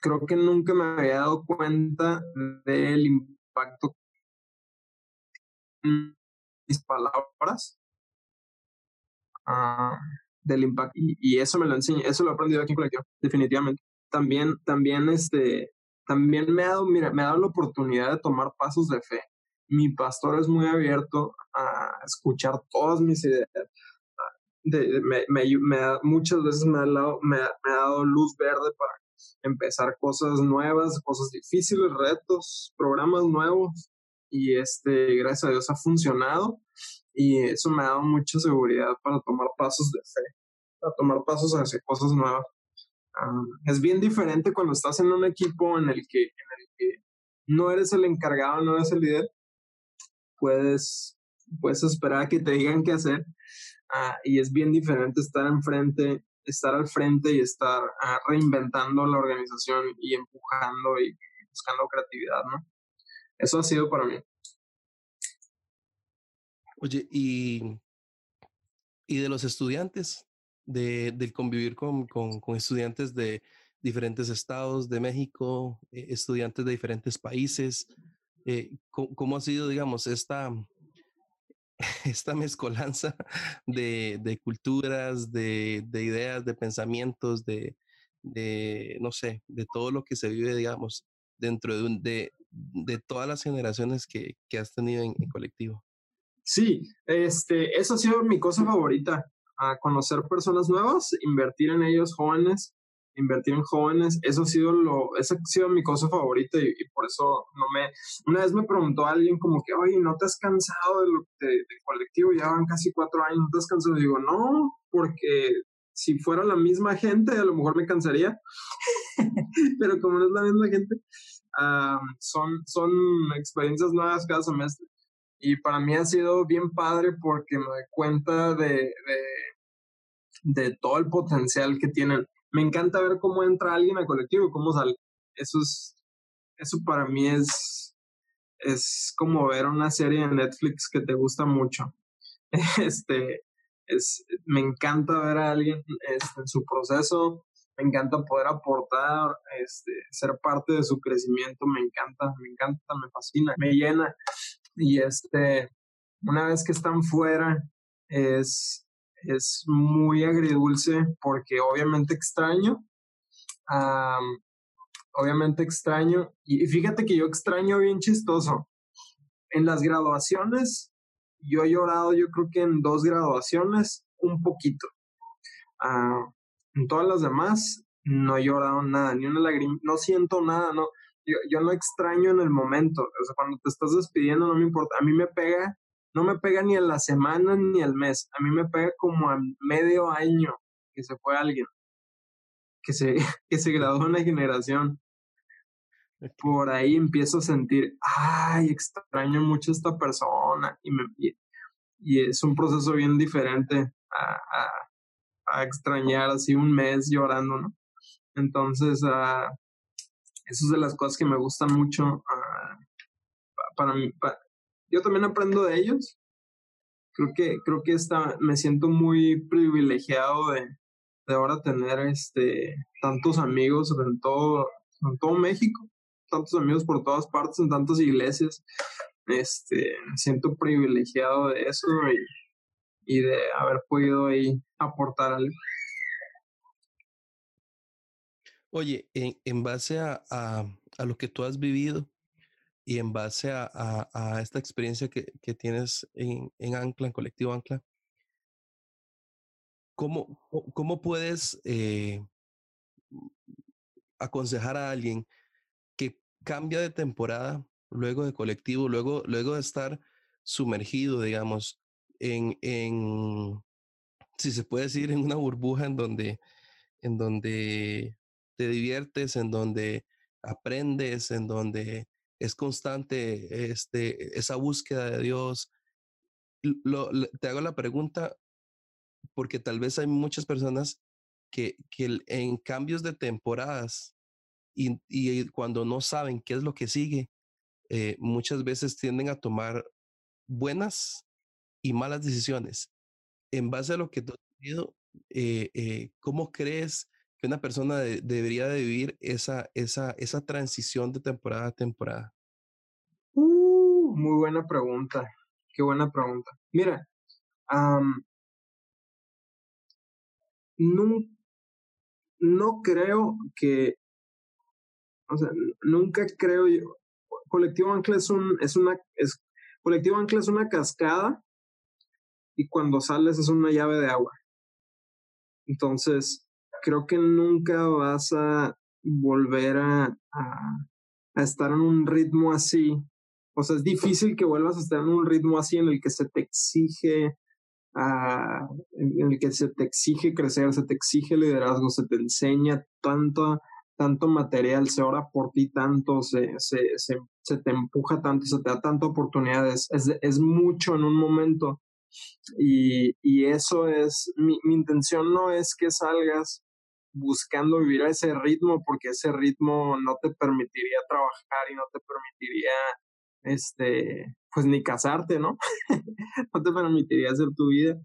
creo que nunca me había dado cuenta del impacto mis palabras ah, del impacto. Y, eso me lo enseña, eso lo he aprendido aquí en colegio, definitivamente. También, también, este, también me ha dado, mira, me ha dado la oportunidad de tomar pasos de fe. Mi pastor es muy abierto a escuchar todas mis ideas. De, me, me, muchas veces me ha, dado, luz verde para empezar cosas nuevas, cosas difíciles, retos, programas nuevos y este, gracias a Dios ha funcionado y eso me ha dado mucha seguridad para tomar pasos de fe, para tomar pasos hacia cosas nuevas. Ah, es bien diferente cuando estás en un equipo en el, que, en el que no eres el encargado, no eres el líder puedes, puedes esperar a que te digan qué hacer. Ah, y es bien diferente estar enfrente, estar al frente y estar ah, reinventando la organización y empujando y buscando creatividad, ¿no? Eso ha sido para mí. Oye, y, y de los estudiantes, de, del convivir con, con, estudiantes de diferentes estados de México, eh, estudiantes de diferentes países, eh, ¿cómo, ha sido, digamos, esta, esta mezcolanza de, de culturas, de, de, ideas, de pensamientos, de, de, no sé, de todo lo que se vive, digamos, dentro de, de, todas las generaciones que, que has tenido en, en colectivo? Sí, este, eso ha sido mi cosa favorita, a conocer personas nuevas, invertir en ellos jóvenes, invertir en jóvenes, eso ha sido lo, esa ha sido mi cosa favorita y, por eso no me, una vez me preguntó alguien como que, oye, ¿no te has cansado de lo, de, del colectivo? Ya van casi cuatro años, ¿no te has cansado? Y digo, no, porque si fuera la misma gente, a lo mejor me cansaría, pero como no es la misma gente, son, son experiencias nuevas cada semestre. Y para mí ha sido bien padre porque me doy cuenta de, de, de, todo el potencial que tienen. Me encanta ver cómo entra alguien al colectivo, cómo sale. Eso es, eso para mí es, es como ver una serie de Netflix que te gusta mucho. Este, es, me encanta ver a alguien este, en su proceso, me encanta poder aportar, este, ser parte de su crecimiento, me encanta, me encanta, me fascina, me llena. Y este, una vez que están fuera, es, es muy agridulce porque obviamente extraño, obviamente extraño, y fíjate que yo extraño bien chistoso. En las graduaciones, yo he llorado, yo creo que en dos graduaciones, un poquito. En todas las demás no he llorado nada, ni una lágrima, no siento nada, no. Yo, yo no extraño en el momento, o sea, cuando te estás despidiendo no me importa, a mí me pega, no me pega ni a la semana ni al mes, a mí me pega como a medio año que se fue alguien, que se, que se graduó una generación. Por ahí empiezo a sentir, ay, extraño mucho a esta persona y, me, y, es un proceso bien diferente a, a extrañar así un mes llorando, ¿no? Entonces, uh, eso es de las cosas que me gustan mucho uh, para mí. Yo también aprendo de ellos. Creo que, creo que esta, me siento muy privilegiado de, de ahora tener este, tantos amigos en todo, en todo México, tantos amigos por todas partes, en tantas iglesias. Este, me siento privilegiado de eso y y de haber podido ahí aportar algo. Oye, en, en base a, a, a, lo que tú has vivido y en base a, esta experiencia que, tienes en, en, Ancla, en Colectivo Ancla, ¿cómo, cómo puedes eh, aconsejar a alguien que cambia de temporada luego de colectivo, luego, luego de estar sumergido, digamos, en, en, si se puede decir, en una burbuja en donde, en donde te diviertes, en donde aprendes, en donde es constante este, esa búsqueda de Dios. Te hago la pregunta porque tal vez hay muchas personas que, que en cambios de temporadas y, y, cuando no saben qué es lo que sigue, eh, muchas veces tienden a tomar buenas y malas decisiones. En base a lo que tú has vivido, eh, eh, ¿cómo crees que una persona debería de vivir esa, esa, esa transición de temporada a temporada? Uh, muy buena pregunta. Qué buena pregunta. Mira, no, no creo que, o sea, nunca creo yo, Colectivo Ancla es un, es una, es, Colectivo Ancla es una cascada y cuando sales es una llave de agua. Entonces, creo que nunca vas a volver a, estar en un ritmo así. O sea, es difícil que vuelvas a estar en un ritmo así en el que se te exige, uh, en el que se te exige crecer, se te exige liderazgo, se te enseña tanto, tanto material, se ora por ti tanto, se, se, se, te empuja tanto, se te da tanta oportunidades, es, es mucho en un momento. Y, y eso es, mi, mi, intención no es que salgas buscando vivir a ese ritmo, porque ese ritmo no te permitiría trabajar y no te permitiría, este, pues ni casarte, ¿no? no te permitiría hacer tu vida.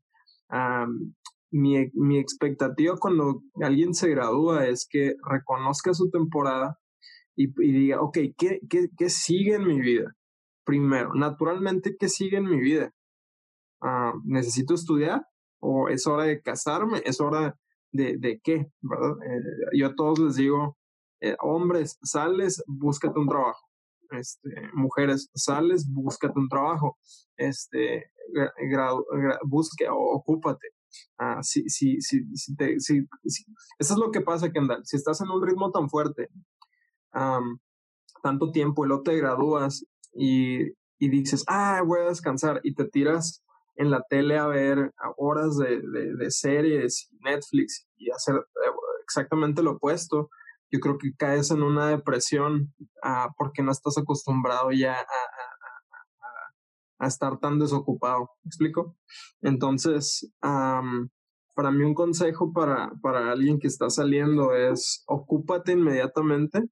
mi, mi expectativa cuando alguien se gradúa es que reconozca su temporada, y, diga, ok, ¿qué, ¿qué, qué, sigue en mi vida? Primero, naturalmente, ¿qué sigue en mi vida? Ah, ¿Necesito estudiar? ¿O es hora de casarme? ¿Es hora de, de qué? ¿Verdad? Eh, yo a todos les digo, eh, hombres, sales, búscate un trabajo. Este, mujeres, sales, búscate un trabajo. Este, busque, ocúpate. Ah, si, si, si, si, eso es lo que pasa, Kendall. Si estás en un ritmo tan fuerte tanto tiempo y luego te gradúas y, y, dices, ah, voy a descansar y te tiras en la tele a ver horas de, de, de series, Netflix y hacer eh, exactamente lo opuesto, yo creo que caes en una depresión uh, porque no estás acostumbrado ya a, estar tan desocupado. ¿Me explico? Entonces, um, para mí un consejo para, para alguien que está saliendo es ocúpate inmediatamente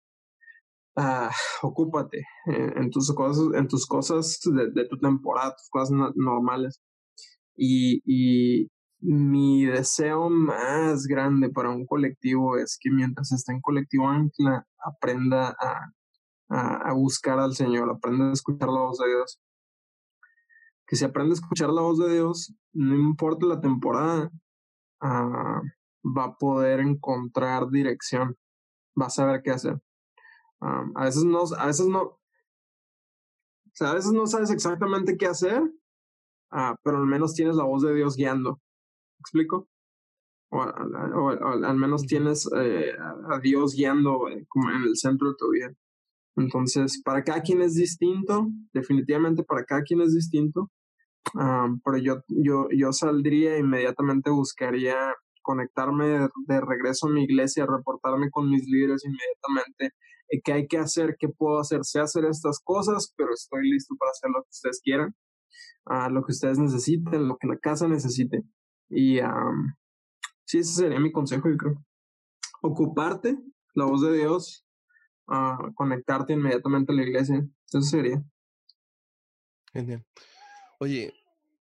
ah, ocúpate en, tus cosas, en tus cosas de, tu temporada, tus cosas normales. Y, mi deseo más grande para un colectivo es que mientras esté en colectivo Ancla, aprenda a, a, buscar al Señor, aprenda a escuchar la voz de Dios. Que si aprende a escuchar la voz de Dios, no importa la temporada, uh, va a poder encontrar dirección, va a saber qué hacer a veces no, a veces no, o sea, a veces no sabes exactamente qué hacer, uh, pero al menos tienes la voz de Dios guiando. ¿Me explico? O, o, al menos tienes eh, a Dios guiando eh, como en el centro de tu vida. Entonces, para cada quien es distinto, definitivamente para cada quien es distinto, pero yo, yo, yo saldría inmediatamente, buscaría conectarme de regreso a mi iglesia, reportarme con mis líderes inmediatamente, eh, qué hay que hacer, qué puedo hacer, sé hacer estas cosas, pero estoy listo para hacer lo que ustedes quieran, uh, lo que ustedes necesiten, lo que la casa necesite. Y um, sí, ese sería mi consejo, yo creo. Ocuparte, la voz de Dios, uh, conectarte inmediatamente a la iglesia, eso sería. Genial. Oye,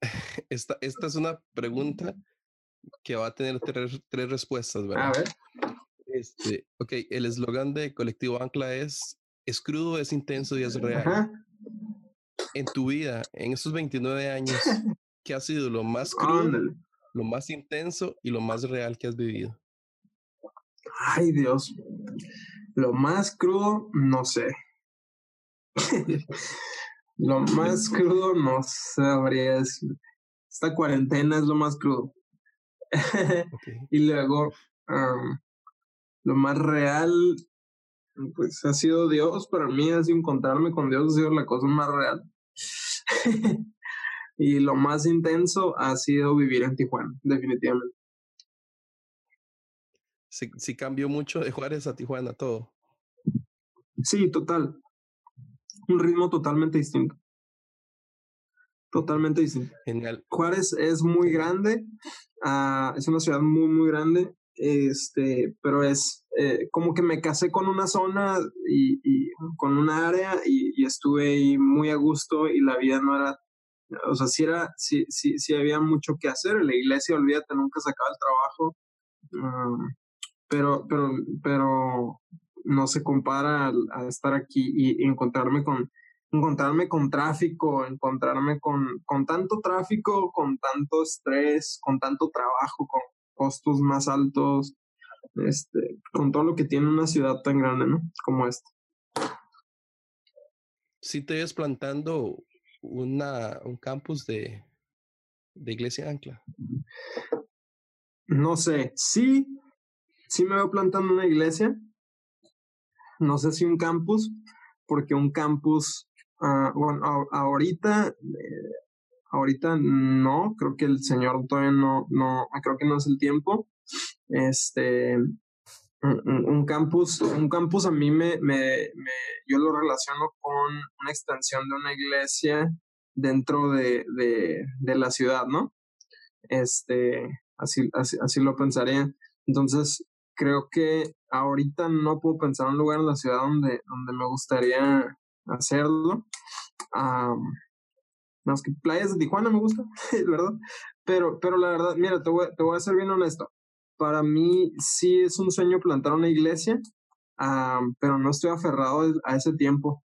esta, esta es una pregunta que va a tener tres, tres respuestas, ¿verdad? A ver. Este, ok, el eslogan de Colectivo Ancla es, es crudo, es intenso y es real. En tu vida, en esos 29 años, ¿qué ha sido lo más crudo, lo más intenso y lo más real que has vivido? Ay, Dios. Lo más crudo, no sé. lo más crudo, no sabría decir. Esta cuarentena es lo más crudo. y luego, lo más real, pues ha sido Dios. Para mí ha sido encontrarme con Dios, ha sido la cosa más real. y lo más intenso ha sido vivir en Tijuana, definitivamente. Sí, sí cambió mucho de Juárez a Tijuana todo. Sí, total. Un ritmo totalmente distinto. Totalmente distinto. Genial. Juárez es muy grande, uh, es una ciudad muy, muy grande este, pero es eh, como que me casé con una zona y, y con una área y, estuve ahí muy a gusto y la vida no era, o sea, sí era, sí, sí, sí había mucho que hacer, la iglesia, olvídate, nunca sacaba el trabajo, pero, pero, pero no se compara a, estar aquí y, y, encontrarme con, encontrarme con tráfico, encontrarme con, con tanto tráfico, con tanto estrés, con tanto trabajo, con costos más altos, este, con todo lo que tiene una ciudad tan grande, ¿no? Como esta. Si te ves plantando una, un campus de, de Iglesia Ancla. No sé, sí, sí me veo plantando una iglesia. No sé si un campus, porque un campus, uh, bueno, ahorita eh, Ahorita no, creo que el señor todavía no, no, creo que no es el tiempo. Este, un, campus, un campus a mí me, me, yo lo relaciono con una extensión de una iglesia dentro de, de, de la ciudad, ¿no? Este, así, así, así lo pensaría. Entonces, creo que ahorita no puedo pensar en un lugar en la ciudad donde, donde me gustaría hacerlo. Más que playas de Tijuana me gusta, ¿verdad? Pero, pero la verdad, mira, te voy, te voy a ser bien honesto. Para mí sí es un sueño plantar una iglesia, pero no estoy aferrado a ese tiempo.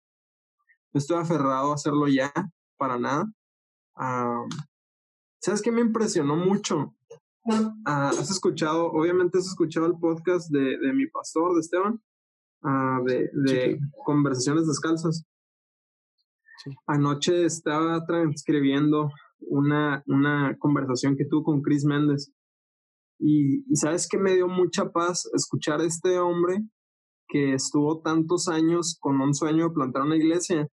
No estoy aferrado a hacerlo ya, para nada. ¿Sabes qué me impresionó mucho? Ah, has escuchado, obviamente has escuchado el podcast de, de mi pastor, de Esteban, ah, de, de conversaciones descalzas. Anoche estaba transcribiendo una, una conversación que tuvo con Chris Méndez. Y, sabes que me dio mucha paz escuchar a este hombre que estuvo tantos años con un sueño de plantar una iglesia,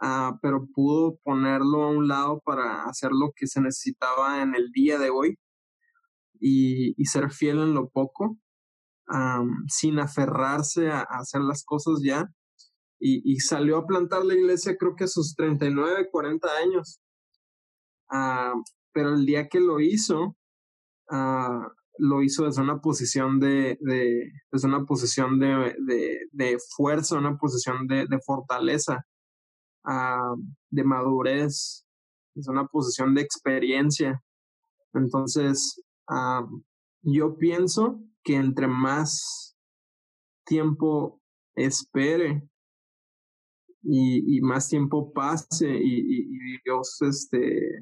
ah, pero pudo ponerlo a un lado para hacer lo que se necesitaba en el día de hoy y, y ser fiel en lo poco, sin aferrarse a, hacer las cosas ya. Y, salió a plantar la iglesia creo que a sus 39, 40 años. Ah, pero el día que lo hizo, ah, lo hizo desde una posición de, de desde una posición de, de, fuerza, una posición de, fortaleza, uh, de madurez, es una posición de experiencia. Entonces, yo pienso que entre más tiempo espere y, más tiempo pase y, Dios, este,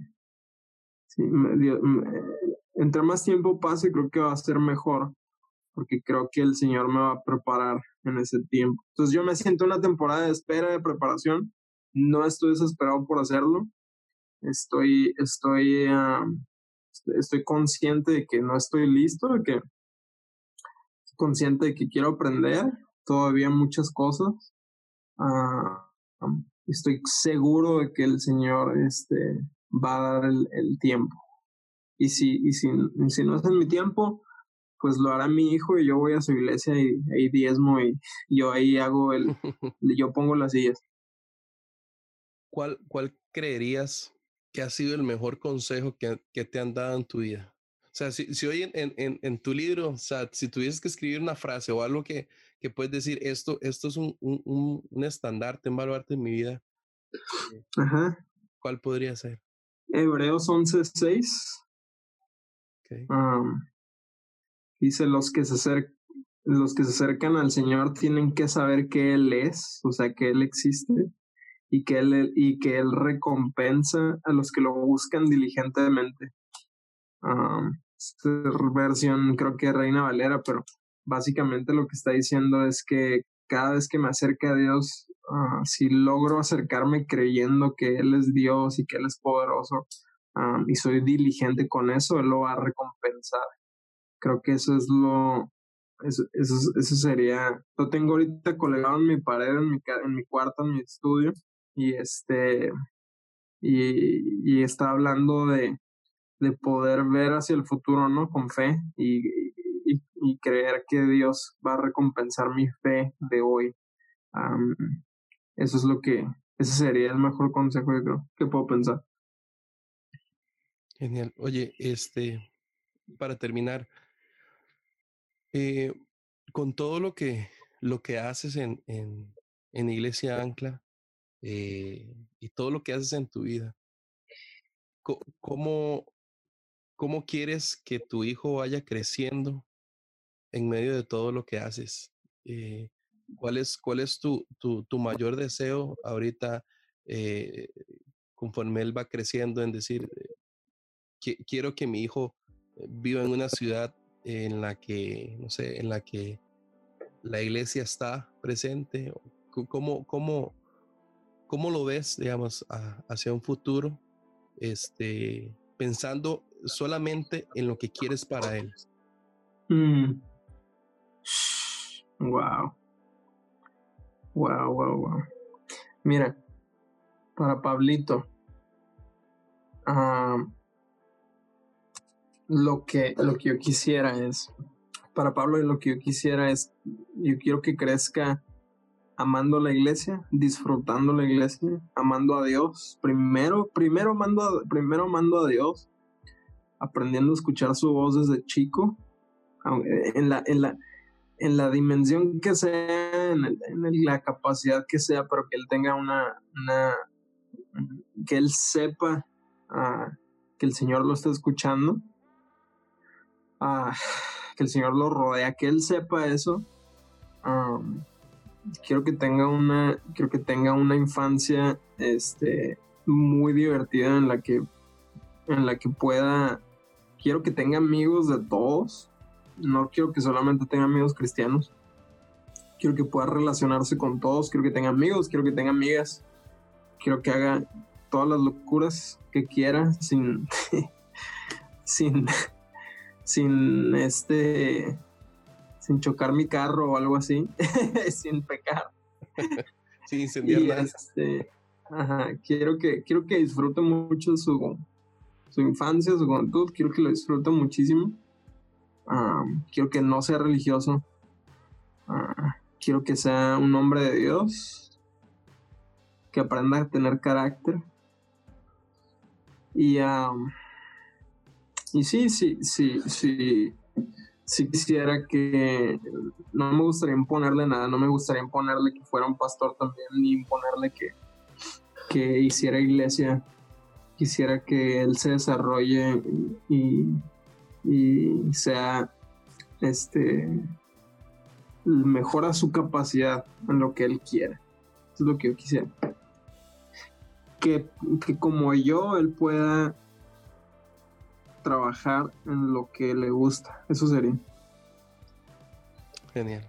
entre más tiempo pase creo que va a ser mejor porque creo que el Señor me va a preparar en ese tiempo. Entonces yo me siento una temporada de espera, de preparación. No estoy desesperado por hacerlo. Estoy, estoy, estoy consciente de que no estoy listo, de que consciente de que quiero aprender todavía muchas cosas. Uh, estoy seguro de que el Señor este, va a dar el, el tiempo. Y si, y si, si no es en mi tiempo, pues lo hará mi hijo y yo voy a su iglesia y ahí diezmo y yo ahí hago el, yo pongo las sillas. ¿Cuál, cuál creerías que ha sido el mejor consejo que, que te han dado en tu vida? O sea, si, si hoy en, en, en, tu libro, o sea, si tuvieses que escribir una frase o algo que, que puedes decir, esto, esto es un, un, un estandarte, un baluarte en mi vida, eh, Ajá. ¿cuál podría ser? Hebreos 11.6. Okay. dice, los que, se acercan, los que se acercan al Señor tienen que saber que Él es, o sea, que Él existe y que él, y que él recompensa a los que lo buscan diligentemente. Um, versión creo que Reina Valera, pero básicamente lo que está diciendo es que cada vez que me acerque a Dios, uh, si logro acercarme creyendo que Él es Dios y que Él es poderoso y soy diligente con eso, Él lo va a recompensar. Creo que eso es lo, eso, eso, eso sería, lo tengo ahorita colgado en mi pared, en mi, en mi cuarto, en mi estudio, y este y, y está hablando de, de poder ver hacia el futuro, ¿no? Con fe y, y, creer que Dios va a recompensar mi fe de hoy. eso es lo que, ese sería el mejor consejo, creo, que puedo pensar. Genial. Oye, este, para terminar, eh, con todo lo que, lo que haces en, en, en Iglesia Ancla, eh, y todo lo que haces en tu vida, ¿cómo, ¿cómo quieres que tu hijo vaya creciendo en medio de todo lo que haces? Eh, ¿Cuál es, cuál es tu, tu, tu mayor deseo ahorita eh, conforme él va creciendo en decir, que, quiero que mi hijo viva en una ciudad en la que, no sé, en la que la iglesia está presente? ¿Cómo, cómo, ¿Cómo lo ves, digamos, hacia un futuro, este, pensando solamente en lo que quieres para él? Wow. Wow, wow, wow. Mira, para Pablito, lo, que, lo que yo quisiera es para Pablo lo que yo quisiera es, yo quiero que crezca amando la iglesia, disfrutando la iglesia, amando a Dios. Primero, primero mando a, primero amando a Dios, aprendiendo a escuchar su voz desde chico, en la, en la, en la dimensión que sea, en, la capacidad que sea, pero que él tenga una, una que él sepa ah, que el Señor lo está escuchando, ah, que el Señor lo rodea, que él sepa eso. quiero que tenga una, quiero que tenga una infancia, este, muy divertida en la que, en la que pueda, quiero que tenga amigos de todos, no quiero que solamente tenga amigos cristianos. Quiero que pueda relacionarse con todos. Quiero que tenga amigos. Quiero que tenga amigas. Quiero que haga todas las locuras que quiera sin. sin. sin este. sin chocar mi carro o algo así. sin pecar. sin incendiar este, ajá, quiero que, quiero que disfrute mucho su, su infancia, su juventud. Quiero que lo disfrute muchísimo quiero que no sea religioso. Ah, quiero que sea un hombre de Dios. Que aprenda a tener carácter. Y, y sí, sí, sí, sí. Sí quisiera que. No me gustaría imponerle nada. No me gustaría imponerle que fuera un pastor también. Ni imponerle que, que hiciera iglesia. Quisiera que él se desarrolle y sea este mejora su capacidad en lo que él quiere. Eso es lo que yo quisiera. Que, como yo, él pueda trabajar en lo que le gusta. Eso sería. Genial,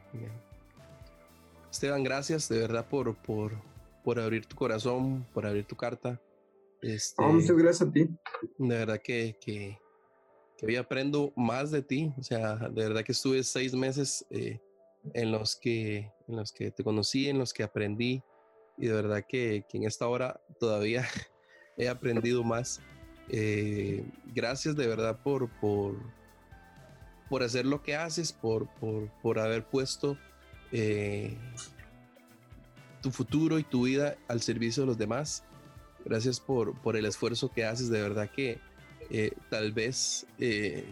Esteban, gracias de verdad por, por, por abrir tu corazón, por abrir tu carta. Este, muchas gracias a ti. De verdad que, que, que hoy aprendo más de ti. O sea, de verdad que estuve seis meses eh, en, los que, en los que te conocí, en los que aprendí. Y de verdad que, en esta hora todavía he aprendido más. Eh, gracias de verdad por, por, por hacer lo que haces, por, por, haber puesto eh, tu futuro y tu vida al servicio de los demás. Gracias por, por el esfuerzo que haces. De verdad que, eh, tal vez eh,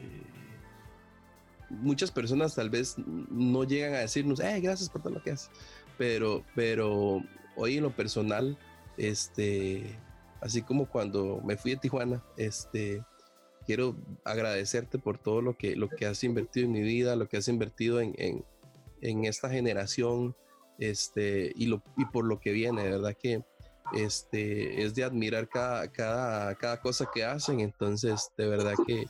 muchas personas tal vez no llegan a decirnos, eh, gracias por todo lo que haces, pero, pero hoy en lo personal, este, así como cuando me fui a Tijuana, este, quiero agradecerte por todo lo que, lo que has invertido en mi vida, lo que has invertido en, en, esta generación, este, y, lo, y por lo que viene, verdad que este, es de admirar cada, cada, cada cosa que hacen. Entonces, de verdad que,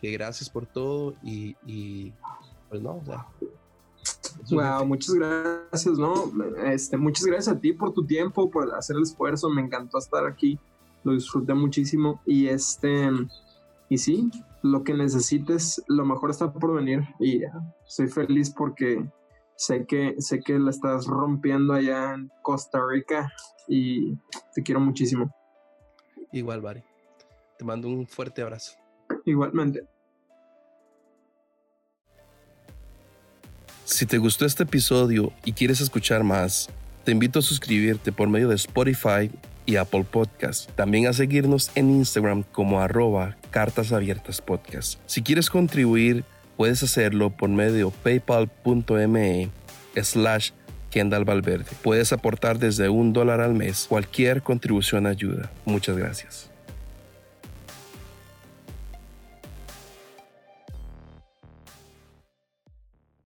que gracias por todo y, y pues no, o sea. Wow, muchas gracias, ¿no? Este, muchas gracias a ti por tu tiempo, por hacer el esfuerzo. Me encantó estar aquí, lo disfruté muchísimo. Y este, y sí, lo que necesites, lo mejor está por venir. Y estoy feliz porque sé que, sé que la estás rompiendo allá en Costa Rica y te quiero muchísimo. Igual, Bari. Te mando un fuerte abrazo. Igualmente. Si te gustó este episodio y quieres escuchar más, te invito a suscribirte por medio de Spotify y Apple Podcast. También a seguirnos en Instagram como arroba cartas abiertas podcast. Si quieres contribuir, puedes hacerlo por medio paypal.me slash Kendall Valverde. Puedes aportar desde un dólar al mes. Cualquier contribución ayuda. Muchas gracias.